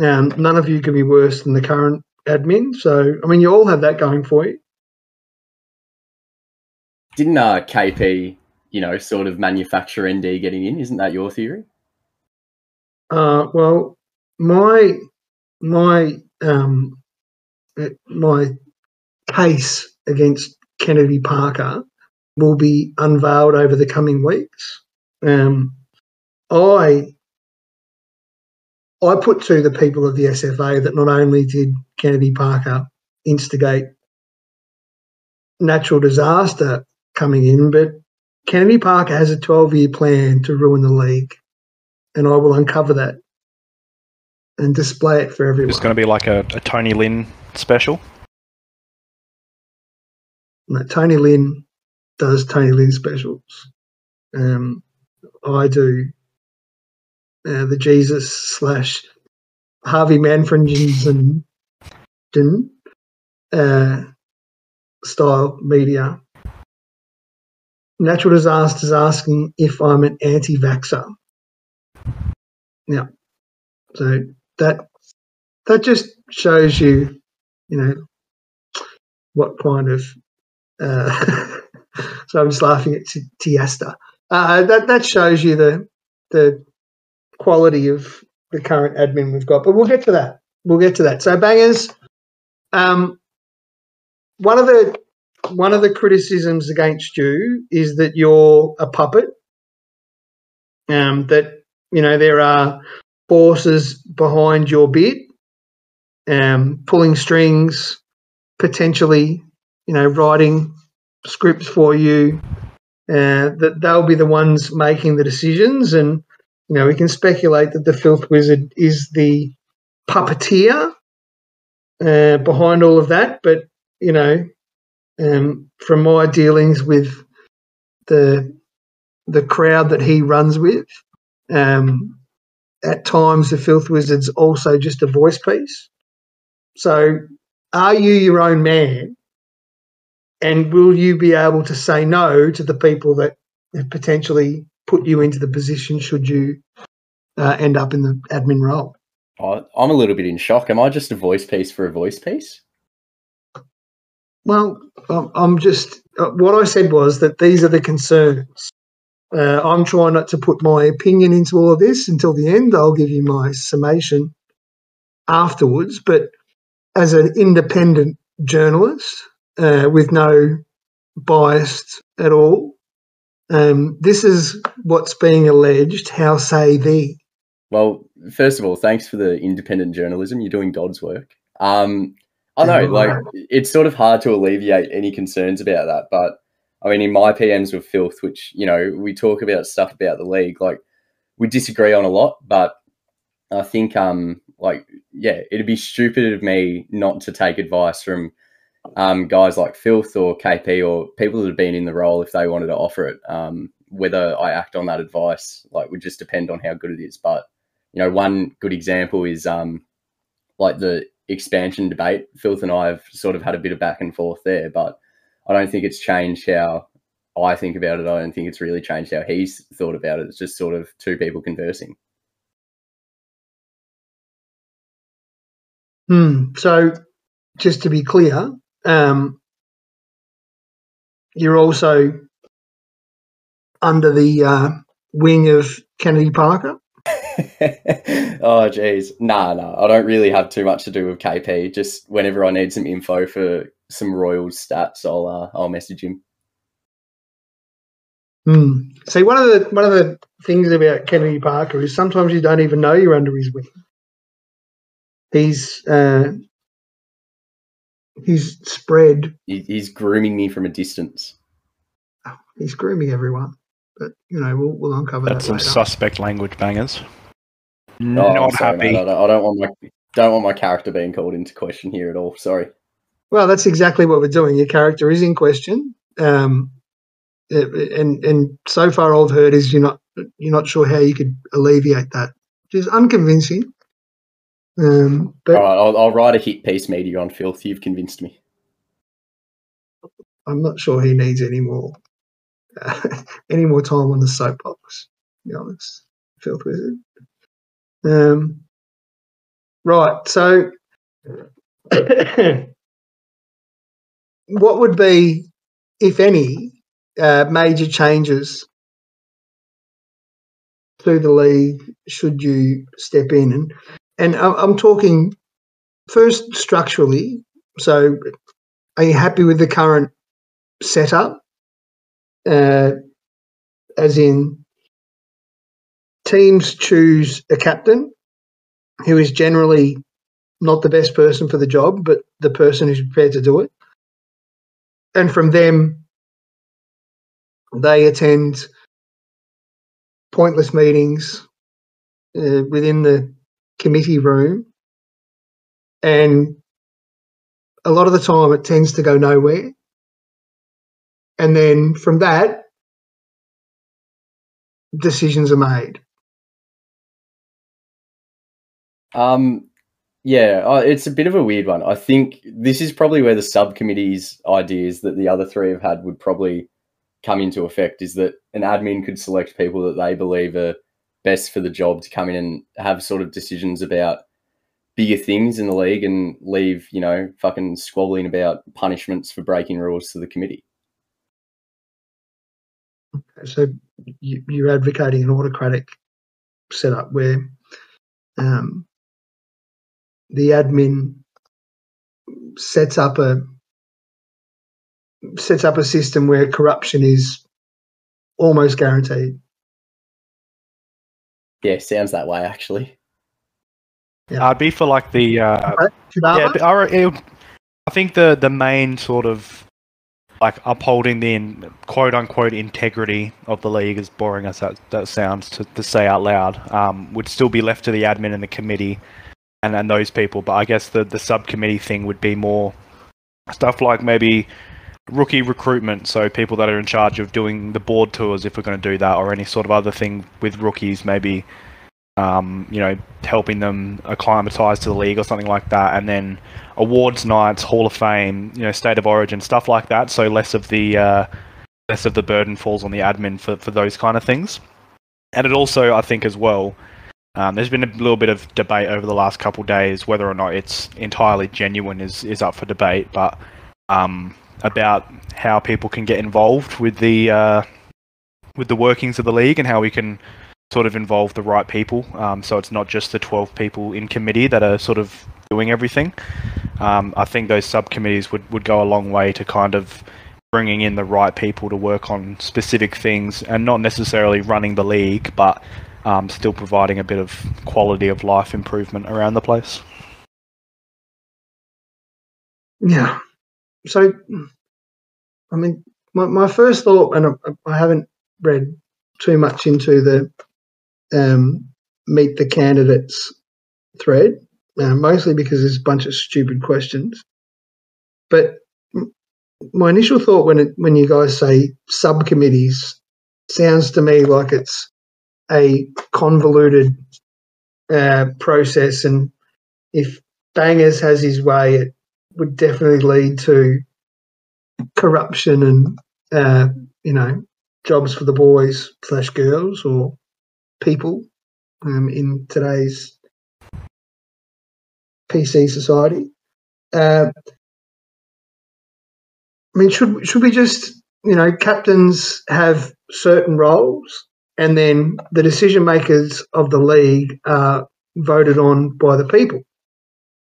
um, none of you can be worse than the current admin. So, I mean, you all have that going for you. Didn't uh, KP, you know, sort of manufacture ND getting in? Isn't that your theory? Uh, well, my my um, uh, my case against Kennedy Parker will be unveiled over the coming weeks. Um, I I put to the people of the SFA that not only did Kennedy Parker instigate natural disaster coming in, but Kennedy Parker has a 12 year plan to ruin the league. And I will uncover that and display it for everyone. It's going to be like a, a Tony Lynn special. No, Tony Lynn does Tony Lynn specials. Um, I do uh, the Jesus slash Harvey Manfredson and uh, style media. Natural disasters asking if I'm an anti-vaxxer. Yeah, so that that just shows you, you know, what kind of uh, *laughs* so I'm just laughing at Ti- Tiesta. Uh, that that shows you the the quality of the current admin we've got. But we'll get to that. We'll get to that. So bangers. Um, one of the one of the criticisms against you is that you're a puppet. Um, that you know there are forces behind your bid, um, pulling strings, potentially you know, writing scripts for you, uh, that they'll be the ones making the decisions. And, you know, we can speculate that the Filth Wizard is the puppeteer uh, behind all of that. But, you know, um, from my dealings with the the crowd that he runs with, um, at times the Filth Wizard's also just a voice piece. So, are you your own man? and will you be able to say no to the people that have potentially put you into the position should you uh, end up in the admin role? I, I'm a little bit in shock. Am I just a voice piece for a voice piece? Well, I'm- I'm just uh, what I said was that these are the concerns. Uh, I'm trying not to put my opinion into all of this until the end. I'll give you my summation afterwards. But as an independent journalist uh, with no bias at all, um, this is what's being alleged. How say thee? Well, first of all, thanks for the independent journalism. You're doing God's work. Um, I know, like it's sort of hard to alleviate any concerns about that, but I mean, in my PMs with Filth, which you know we talk about stuff about the league, like we disagree on a lot, but I think, um, like, yeah, it'd be stupid of me not to take advice from um, guys like Filth or KP or people that have been in the role if they wanted to offer it. Um, whether I act on that advice, like, would just depend on how good it is. But you know, one good example is um, like the expansion debate. Filth and I have sort of had a bit of back and forth there, but I don't think it's changed how I think about it. I don't think it's really changed how he's thought about it. It's just sort of two people conversing. Hmm. So, just to be clear, um, you're also under the uh, wing of Kennedy Parker. *laughs* oh, geez. Nah, nah. I don't really have too much to do with KP. Just whenever I need some info for some Royals stats, I'll uh, I'll message him. Hmm. See, one of the one of the things about Kennedy Parker is sometimes you don't even know you're under his wing. He's uh, he's spread. He, he's grooming me from a distance. He's grooming everyone, but you know we'll we'll uncover That's that some later. suspect language bangers. Oh, Not I'm sorry, happy. mate. I, don't, I don't want my don't want my character being called into question here at all. Sorry. Well, that's exactly what we're doing. Your character is in question, um, and and so far all I've heard is you're not you're not sure how you could alleviate that, which is unconvincing. Um, but all right, I'll, I'll write a hit piece media on filth. You've convinced me. I'm not sure he needs any more uh, *laughs* any more time on the soapbox. To be honest, filth wizard. Um, right. So, *coughs* what would be, if any, uh, major changes to the league should you step in? And and I'm talking first structurally. So, are you happy with the current setup? Uh, as in, teams choose a captain who is generally not the best person for the job, but the person who's prepared to do it. And from them, they attend pointless meetings uh, within the committee room. And a lot of the time, it tends to go nowhere. And then from that, decisions are made. Um, yeah, it's a bit of a weird one. I think this is probably where the subcommittee's ideas that the other three have had would probably come into effect. Is that an admin could select people that they believe are best for the job to come in and have sort of decisions about bigger things in the league and leave, you know, fucking squabbling about punishments for breaking rules to the committee. So you, you're advocating an autocratic setup where um, the admin sets up a sets up a system where corruption is almost guaranteed. Yeah, sounds that way actually. Yeah. I'd be for like the uh, Right, yeah. Shibaba? I, it- I think the the main sort of like upholding the in, quote unquote integrity of the league, as boring as that, that sounds to, to say out loud, um, would still be left to the admin and the committee and, and those people. But I guess the, the subcommittee thing would be more stuff like maybe rookie recruitment, so people that are in charge of doing the board tours if we're going to do that, or any sort of other thing with rookies, maybe um, you know helping them acclimatise to the league or something like that, and then awards nights, Hall of Fame, you know, State of Origin, stuff like that. So less of the uh, less of the burden falls on the admin for for those kind of things. And it also, I think, as well, um, there's been a little bit of debate over the last couple days whether or not it's entirely genuine is is up for debate, but um, about how people can get involved with the uh, with the workings of the league and how we can sort of involve the right people. Um, so it's not just the 12 people in committee that are sort of doing everything. Um, I think those subcommittees would, would go a long way to kind of bringing in the right people to work on specific things and not necessarily running the league, but um, still providing a bit of quality of life improvement around the place. Yeah. So, I mean, my, my first thought, and I, haven't read too much into the um, meet the candidates thread, uh, mostly because there's a bunch of stupid questions. But my initial thought when it, when you guys say subcommittees sounds to me like it's a convoluted uh, process, and if Bangers has his way, it would definitely lead to corruption and uh, you know jobs for the boys slash girls or people um, in today's PC society. Uh, I mean, should should we just you know captains have certain roles, and then the decision makers of the league are voted on by the people?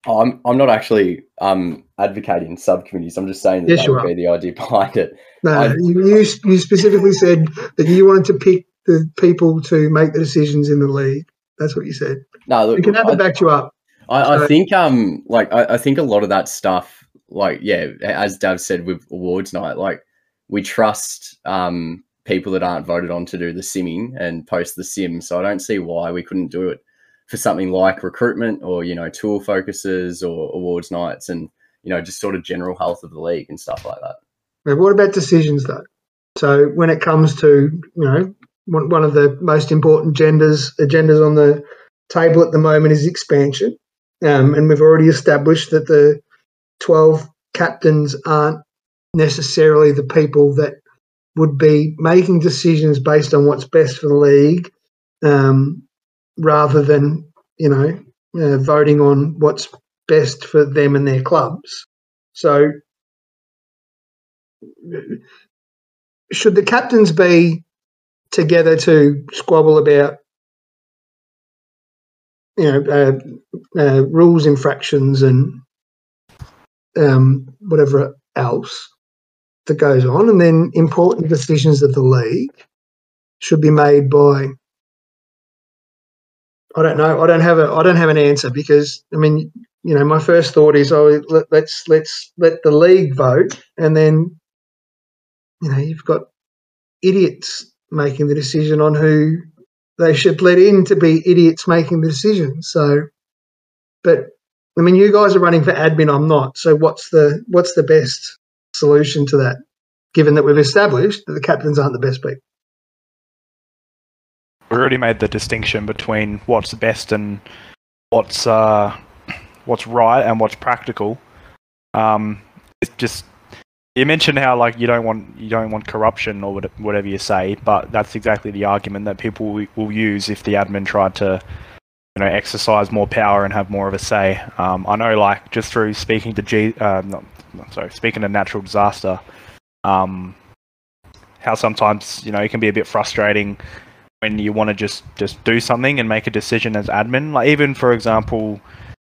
Oh, I'm I'm not actually um advocating subcommittees. I'm just saying that Yes, that would are. be the idea *laughs* behind it. No, I- you, you specifically said that you wanted to pick the people to make the decisions in the league. That's what you said. No, look, We can have I- it back you up. I, I think um like I, I think a lot of that stuff like yeah as Dav said with awards night like we trust um people that aren't voted on to do the simming and post the sim so I don't see why we couldn't do it for something like recruitment or you know tour focuses or awards nights and you know just sort of general health of the league and stuff like that. Now, what about decisions though? So when it comes to you know one one of the most important genders agendas on the table at the moment is expansion, um, and we've already established that the twelve captains aren't necessarily the people that would be making decisions based on what's best for the league, um, rather than you know uh, voting on what's best for them and their clubs. So should the captains be together to squabble about you know uh, uh, rules infractions and um, whatever else that goes on, and then important decisions of the league should be made by. I don't know. I don't have a. I don't have an answer because I mean, you know, my first thought is, oh, let, let's let's let the league vote, and then you know, you've got idiots making the decision on who they should let in to be idiots making the decision. So, but I mean, you guys are running for admin. I'm not. So, what's the what's the best solution to that? Given that we've established that the captains aren't the best people. We already made the distinction between what's best and what's uh, what's right and what's practical. Um, it's just you mentioned how like you don't want you don't want corruption or whatever you say, but that's exactly the argument that people will- use if the admin tried to you know exercise more power and have more of a say. Um, I know, like just through speaking to G, uh, not, not sorry, speaking to natural disaster, um, how sometimes you know it can be a bit frustrating when you want to just just do something and make a decision as admin. Like even for example,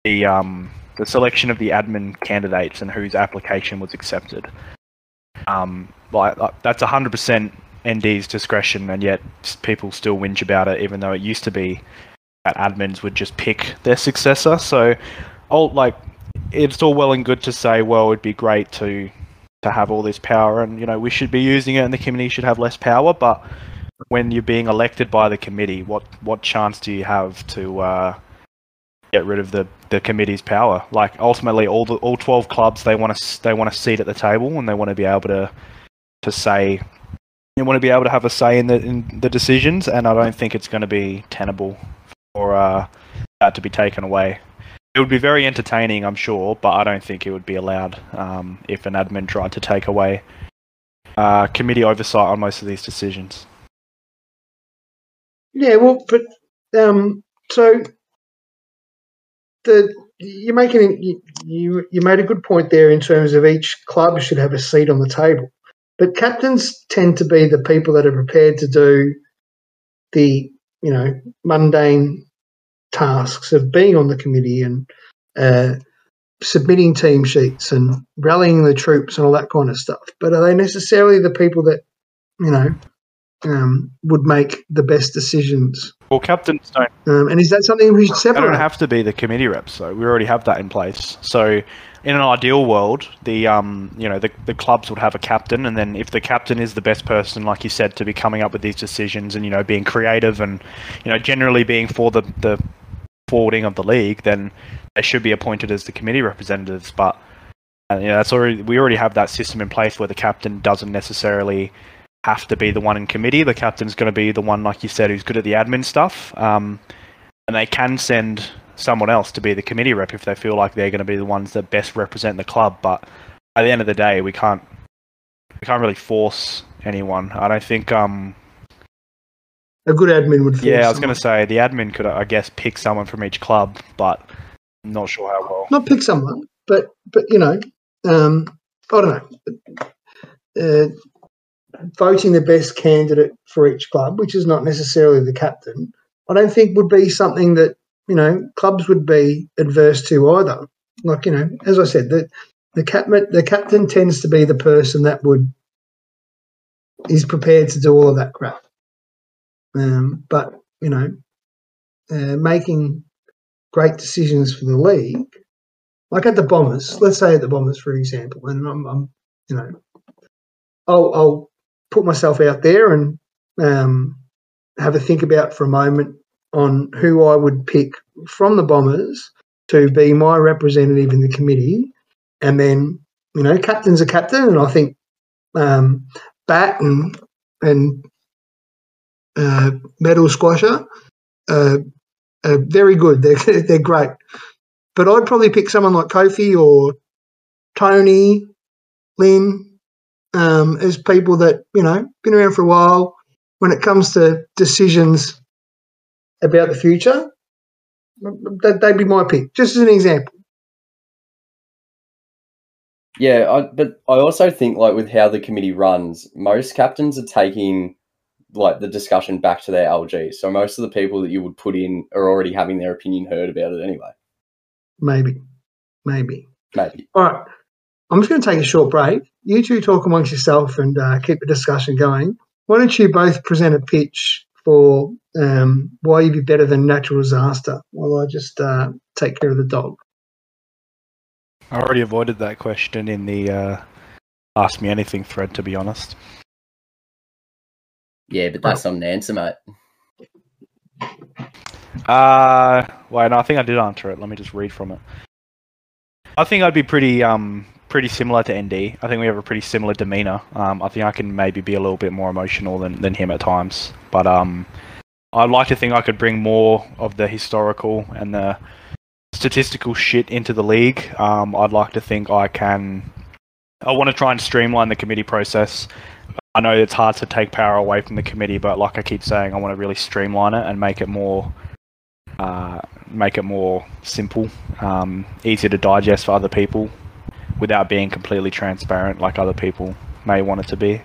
the um, the selection of the admin candidates and whose application was accepted. Um, like that's hundred percent ND's discretion, and yet people still whinge about it, even though it used to be that admins would just pick their successor. So, all like it's all well and good to say, well, it'd be great to to have all this power, and you know we should be using it, and the committee should have less power, but when you're being elected by the committee, what what chance do you have to uh, get rid of the, the committee's power? Like ultimately, all the all twelve clubs they want to they want a seat at the table and they want to be able to to say they want to be able to have a say in the in the decisions. And I don't think it's going to be tenable for uh, that to be taken away. It would be very entertaining, I'm sure, but I don't think it would be allowed um, if an admin tried to take away uh, committee oversight on most of these decisions. Yeah, well, but um, so the you're making you, you you made a good point there in terms of each club should have a seat on the table, but captains tend to be the people that are prepared to do the you know mundane tasks of being on the committee and uh, submitting team sheets and rallying the troops and all that kind of stuff. But are they necessarily the people that you know um, would make the best decisions? Well, captains don't Um, and is that something we should They separate? don't have to be the committee reps, so we already have that in place. So, in an ideal world, the um, you know, the, the clubs would have a captain, and then if the captain is the best person, like you said, to be coming up with these decisions and you know being creative and you know generally being for the the forwarding of the league, then they should be appointed as the committee representatives. But uh, you know, that's already we already have that system in place where the captain doesn't necessarily have to be the one in committee. The captain's going to be the one, like you said, who's good at the admin stuff. Um, and they can send someone else to be the committee rep if they feel like they're going to be the ones that best represent the club. But at the end of the day, we can't we can't really force anyone. I don't think. Um, A good admin would. yeah, I was going to say the admin could, I guess, pick someone from each club, but I'm not sure how well. not pick someone, but but you know, um, I don't know. Uh, voting the best candidate for each club, which is not necessarily the captain, I don't think would be something that you know clubs would be adverse to either. Like you know, as I said, the the captain the captain tends to be the person that would is prepared to do all of that crap. Um, but you know, uh, making great decisions for the league, like at the Bombers, let's say at the Bombers, for example, and I'm, I'm you know, I'll, I'll put myself out there and um, have a think about for a moment on who I would pick from the Bombers to be my representative in the committee, and then you know, captain's a captain, and I think um, Bat and and uh, Medal Squasher uh, are very good. *laughs* They're they're great, but I'd probably pick someone like Kofi or Tony, Lynn, um, as people that you know been around for a while. When it comes to decisions about the future, that, they'd be my pick. Just as an example. Yeah, I, but I also think like with how the committee runs, most captains are taking like the discussion back to their LG. So most of the people that you would put in are already having their opinion heard about it anyway. Maybe, maybe, maybe. All right, I'm just going to take a short break. You two talk amongst yourself and uh, keep the discussion going. Why don't you both present a pitch for um, why you'd be better than natural disaster while I just uh, take care of the dog? I already avoided that question in the uh, Ask Me Anything thread, to be honest. Yeah, but that's not an answer, mate. Uh, wait, no, I think I did answer it. Let me just read from it. I think I'd be pretty um pretty similar to ND. I think we have a pretty similar demeanor. Um, I think I can maybe be a little bit more emotional than, than him at times. But um, I'd like to think I could bring more of the historical and the statistical shit into the league. Um, I'd like to think I can. I want to try and streamline the committee process. I know it's hard to take power away from the committee, but like I keep saying, I want to really streamline it and make it more, uh, make it more simple, um, easier to digest for other people, without being completely transparent like other people may want it to be.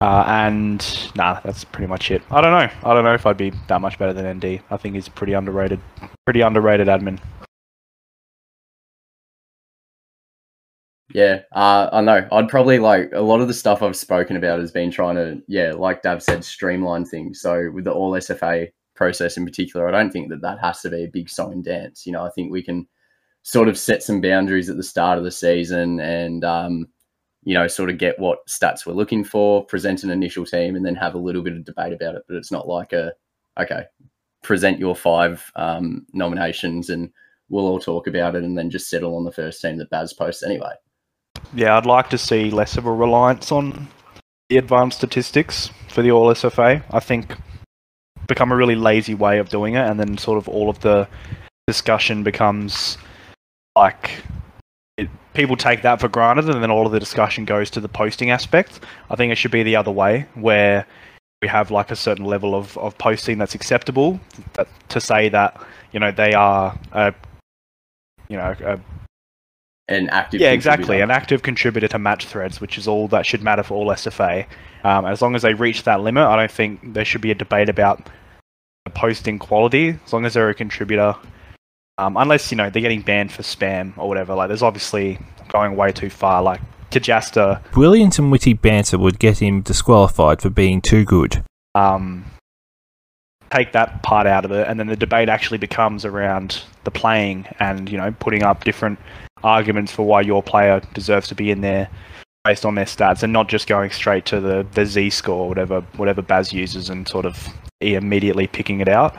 Uh, and nah, that's pretty much it. I don't know. I don't know if I'd be that much better than ND. I think he's pretty underrated. Pretty underrated admin. Yeah, uh, I know. I'd probably like a lot of the stuff I've spoken about has been trying to, yeah, like Dav said, streamline things. So with the all SFA process in particular, I don't think that that has to be a big song and dance. You know, I think we can sort of set some boundaries at the start of the season and um, you know, sort of get what stats we're looking for, present an initial team, and then have a little bit of debate about it. But it's not like a, okay, present your five um, nominations and we'll all talk about it and then just settle on the first team that Baz posts anyway. Yeah, I'd like to see less of a reliance on the advanced statistics for the All SFA. I think become a really lazy way of doing it, and then sort of all of the discussion becomes like it, people take that for granted, and then all of the discussion goes to the posting aspect. I think it should be the other way, where we have like a certain level of, of posting that's acceptable that, to say that you know they are a you know a, an active yeah exactly an active contributor to match threads, which is all that should matter for all SFA. Um, as long as they reach that limit, I don't think there should be a debate about the posting quality. As long as they're a contributor, um, unless you know they're getting banned for spam or whatever. Like, there's obviously going way too far. Like Tajasta, brilliant and witty banter would get him disqualified for being too good. Um, take that part out of it, and then the debate actually becomes around the playing and you know putting up different arguments for why your player deserves to be in there based on their stats, and not just going straight to the the Z score, whatever whatever Baz uses, and sort of immediately picking it out.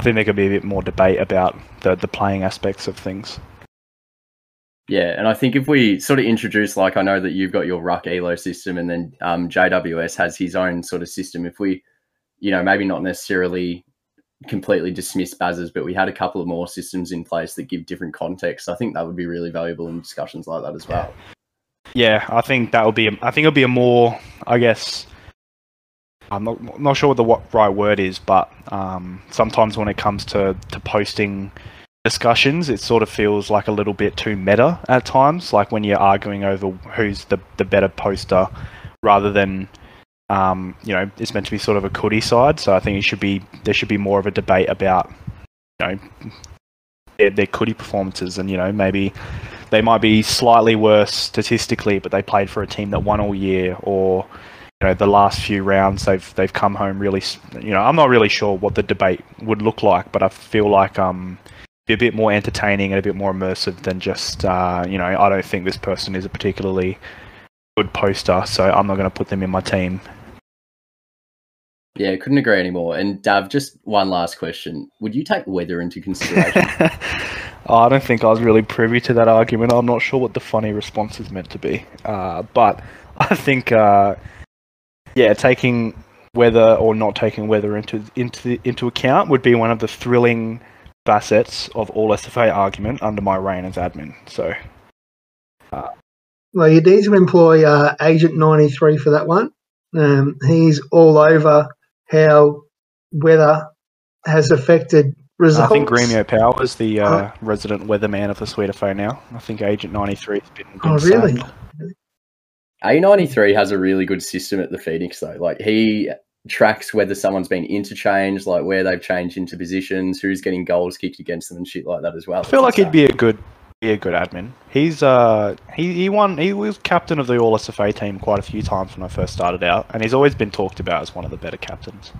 I think there could be a bit more debate about the the playing aspects of things. Yeah, and I think if we sort of introduce, like, I know that you've got your Ruck Elo system, and then um, JWS has his own sort of system. If we, you know, maybe not necessarily completely dismiss Baz's, but we had a couple of more systems in place that give different contexts. I think that would be really valuable in discussions like that as well. Yeah, I think that would be. I think it'll be a more, I guess, I'm not not sure what the right word is, but um, sometimes when it comes to to posting discussions, it sort of feels like a little bit too meta at times. Like when you're arguing over who's the the better poster, rather than um, you know it's meant to be sort of a Coody side. So I think it should be there should be more of a debate about you know their, their Coody performances, and you know maybe they might be slightly worse statistically, but they played for a team that won all year, or you know the last few rounds they've they've come home really you know I'm not really sure what the debate would look like but I feel like um be a bit more entertaining and a bit more immersive than just uh, you know I don't think this person is a particularly good poster so I'm not going to put them in my team Yeah, couldn't agree anymore. And Dav, just one last question: Would you take weather into consideration? *laughs* oh, I don't think I was really privy to that argument. I'm not sure what the funny response is meant to be. Uh, but I think, uh, yeah, taking weather or not taking weather into into into account would be one of the thrilling facets of all SFA argument under my reign as admin. So, Well, you need to employ uh, Agent 93 for that one. Um, he's all over how weather has affected results. I think Gremio Power is the uh, resident weatherman of the FA now. I think Agent 93 has been, been Oh, really? A93 has a really good system at the Phoenix, though. Like, he tracks whether someone's been interchanged, like where they've changed into positions, who's getting goals kicked against them, and shit like that as well. I feel like he'd be a good be a good admin. He's uh he, he won he was captain of the All SFA team quite a few times when I first started out, and he's always been talked about as one of the better captains.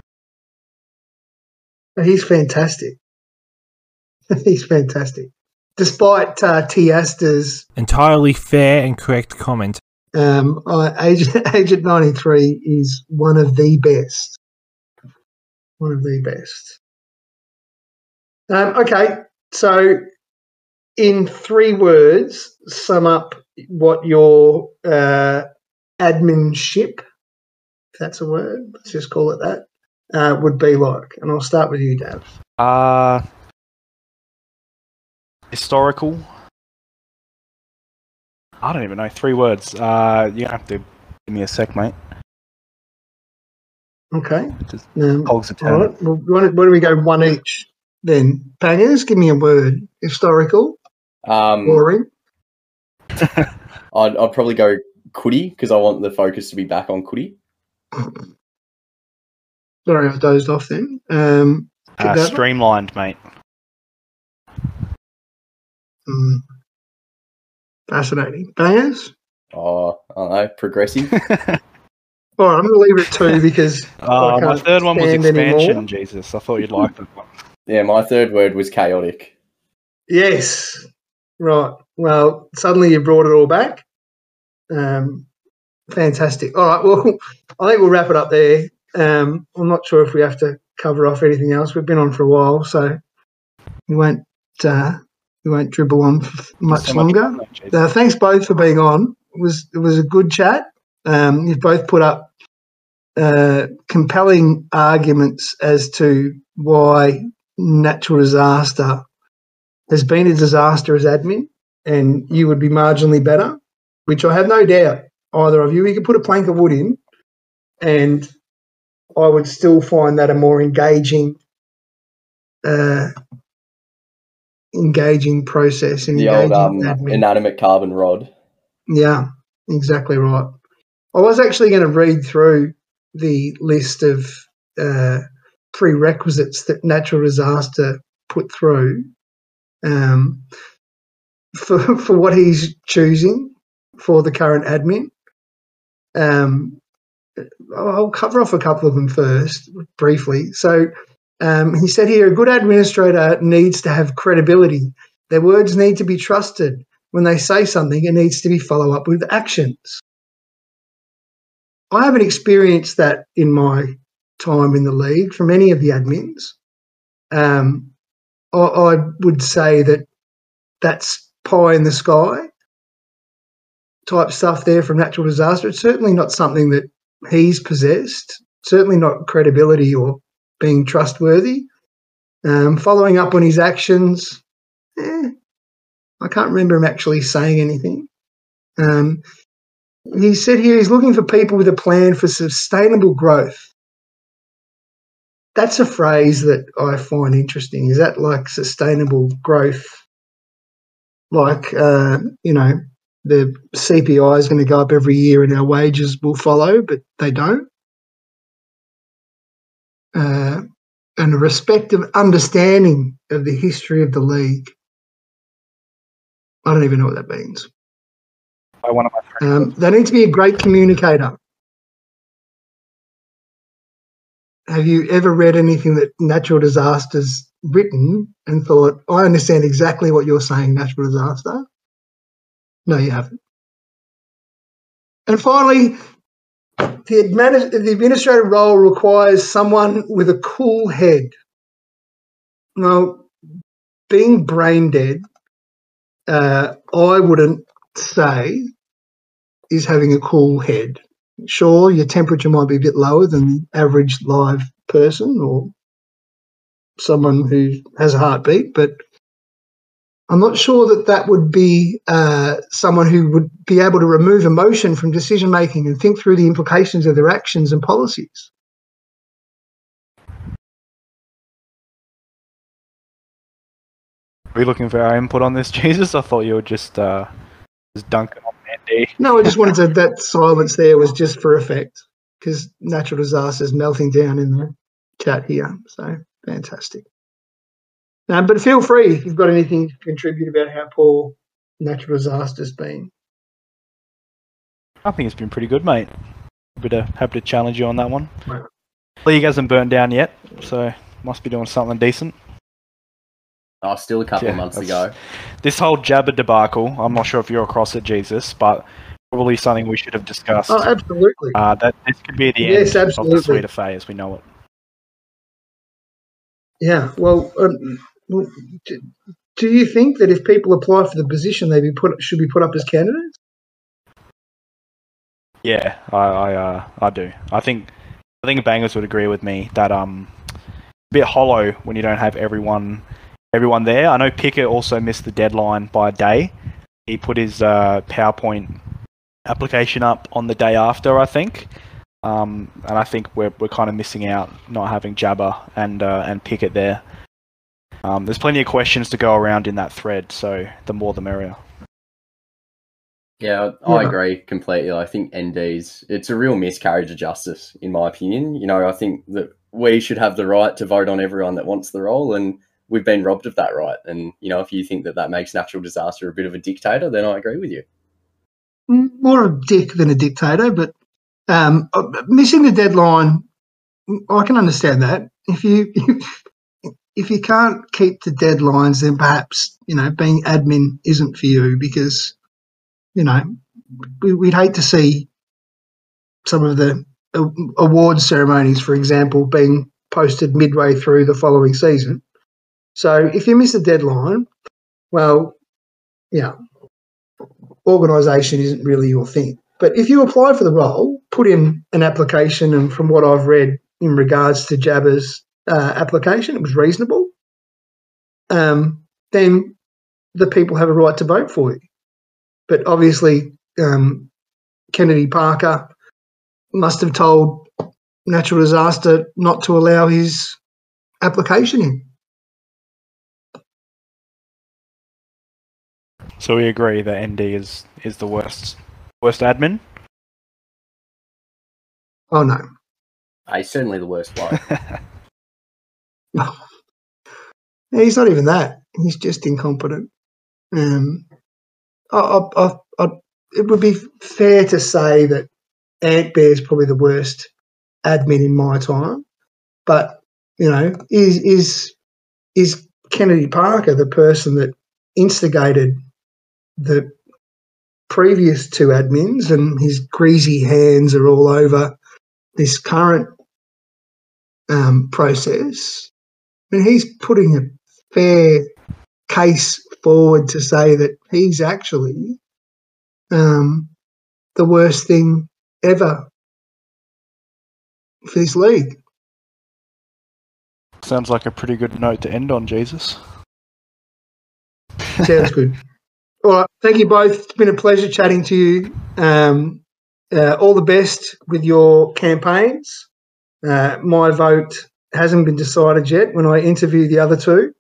He's fantastic. *laughs* he's fantastic. Despite uh, Tiasta's Entirely fair and correct comment. Um, Agent, Agent *laughs* 93 is one of the best. One of the best. Um, okay, so in three words, sum up what your uh, adminship, if that's a word, let's just call it that, uh, would be like. And I'll start with you, Dav. Uh historical. I don't even know. Three words. Uh you have to give me a sec, mate. Okay. Just Um, cogs are all Well, why don't, why don't we go one each then? Bangers, give me a word. Historical, Um, boring. *laughs* I'd, I'd probably go Cootie because I want the focus to be back on Cootie. *clears throat* Sorry, I dozed off then. Um, Uh, streamlined, mate. mm, fascinating. Bangers? Oh, I don't know, progressive. *laughs* All right, I'm going to leave it at two *laughs* because Uh, my can't third one was expansion. anymore. Jesus, I thought you'd like that one. yeah, my third word was chaotic. Yes. Right. Well, suddenly you brought it all back. Um, fantastic. All right. Well, *laughs* I think we'll wrap it up there. Um, I'm not sure if we have to cover off anything else. We've been on for a while, so we won't uh, we won't dribble on for much So longer. fun. Uh, thanks both for being on. It was it was a good chat. Um, you've both put up uh, compelling arguments as to why natural disaster has been a disaster as admin, and you would be marginally better, which I have no doubt either of you. You could put a plank of wood in, and I would still find that a more engaging, uh, engaging process. And The old um, inanimate carbon rod. Yeah, exactly right. I was actually going to read through the list of uh, prerequisites that natural disaster put through um, for *laughs* for what he's choosing for the current admin. Um, I'll cover off a couple of them first, briefly. So um, he said here, a good administrator needs to have credibility. Their words need to be trusted when they say something, it needs to be follow up with actions. I haven't experienced that in my time in the league from any of the admins. Um, I, I would say that that's pie in the sky type stuff there from natural disaster. It's certainly not something that he's possessed. Certainly not credibility or being trustworthy. Um, following up on his actions, eh, I can't remember him actually saying anything. Um, he said here he's looking for people with a plan for sustainable growth. That's a phrase that I find interesting. Is that like sustainable growth? Like, uh, you know, the CPI is going to go up every year and our wages will follow, but they don't. Uh, and a respective understanding of the history of the league. I don't even know what that means. By one of my three Um, they need to be a great communicator. Have you ever read anything that natural disasters written and thought, I understand exactly what you're saying, natural disaster? No, you haven't. And finally, the, admini- the administrative role requires someone with a cool head. Now, being brain dead, uh, I wouldn't say is having a cool head. Sure, your temperature might be a bit lower than the average live person or someone who has a heartbeat, but I'm not sure that that would be uh, someone who would be able to remove emotion from decision making and think through the implications of their actions and policies. Are you looking for our input on this, *laughs* Jesus? I thought you were just uh, just dunking on Andy. No, I just wanted to, that silence there was just for effect because natural disasters melting down in the chat here. So fantastic. No, but feel free if you've got anything to contribute about how poor natural disasters been. I think it's been pretty good, mate. Happy to happy to challenge you on that one. Right. League hasn't burned down yet, so must be doing something decent. Oh, still a couple Yeah, of months ago. This whole Jabba debacle, I'm not sure if you're across it, Jesus, but probably something we should have discussed. Oh, absolutely. Uh, that this could be the Yes, end of absolutely. the Sweet FA as we know it. Yeah. Well, um, well, do, you think that if people apply for the position, they be put should be put up as candidates? Yeah, I I, uh, I do. I think I think Bangers would agree with me that um a bit hollow when you don't have everyone everyone there. I know Pickett also missed the deadline by a day. He put his uh, PowerPoint application up on the day after, I think. Um, and I think we're we're kind of missing out not having Jabba and uh, and Pickett there. Um, there's plenty of questions to go around in that thread, so the more the merrier. Yeah, I Yeah. agree completely. I think ND's it's a real miscarriage of justice, in my opinion. You know, I think that we should have the right to vote on everyone that wants the role, and we've been robbed of that right. And you know, if you think that that makes natural disaster a bit of a dictator, then I agree with you. Mm, More a dick than a dictator, but um, uh, missing the deadline, I can understand that. If you *laughs* if you can't keep the deadlines, then perhaps you know being admin isn't for you because you know we, we'd hate to see some of the uh, award ceremonies, for example, being posted midway through the following season. So if you miss a deadline, well, yeah, organisation isn't really your thing. But if you apply for the role, put in an application, and from what I've read in regards to Jabba's uh, application, it was reasonable. Um, then the people have a right to vote for you. But obviously, um, Kennedy Parker must have told Natural Disaster not to allow his application in. So we agree that ND is is the worst worst admin. Oh no, He's certainly the worst bloke. *laughs* He's not even that. He's just incompetent. Um, I, I, I, it would be fair to say that Ant Bear is probably the worst admin in my time. But you know, is is is Kennedy Parker the person that instigated the previous two admins, and his greasy hands are all over this current um, process? I mean, he's putting a fair case forward to say that he's actually um, the worst thing ever for this league. Sounds like a pretty good note to end on, Jesus. Sounds good. *laughs* All right. Thank you both. It's been a pleasure chatting to you. Um, uh, all the best with your campaigns. Uh, my vote hasn't been decided yet. When I interview the other two,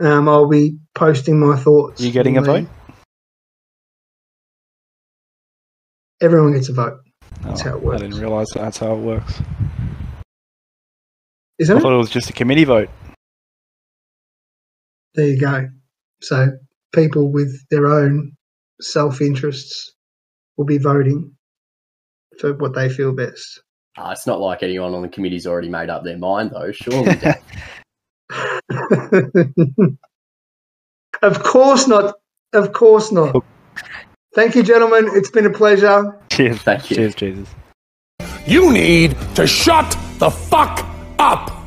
um, I'll be posting my thoughts. You getting a vote? Everyone gets a vote, That's Oh, how it works. I didn't realise that that's how it works. isn't I it? thought it was just a committee vote. There you go. So people with their own self interests will be voting for what they feel best. Uh, it's not like anyone on the committee's already made up their mind, though. Surely, *laughs* *laughs* of course not. Of course not. Thank you, gentlemen. It's been a pleasure. Cheers. Thank you. Cheers, Jesus. You need to shut the fuck up.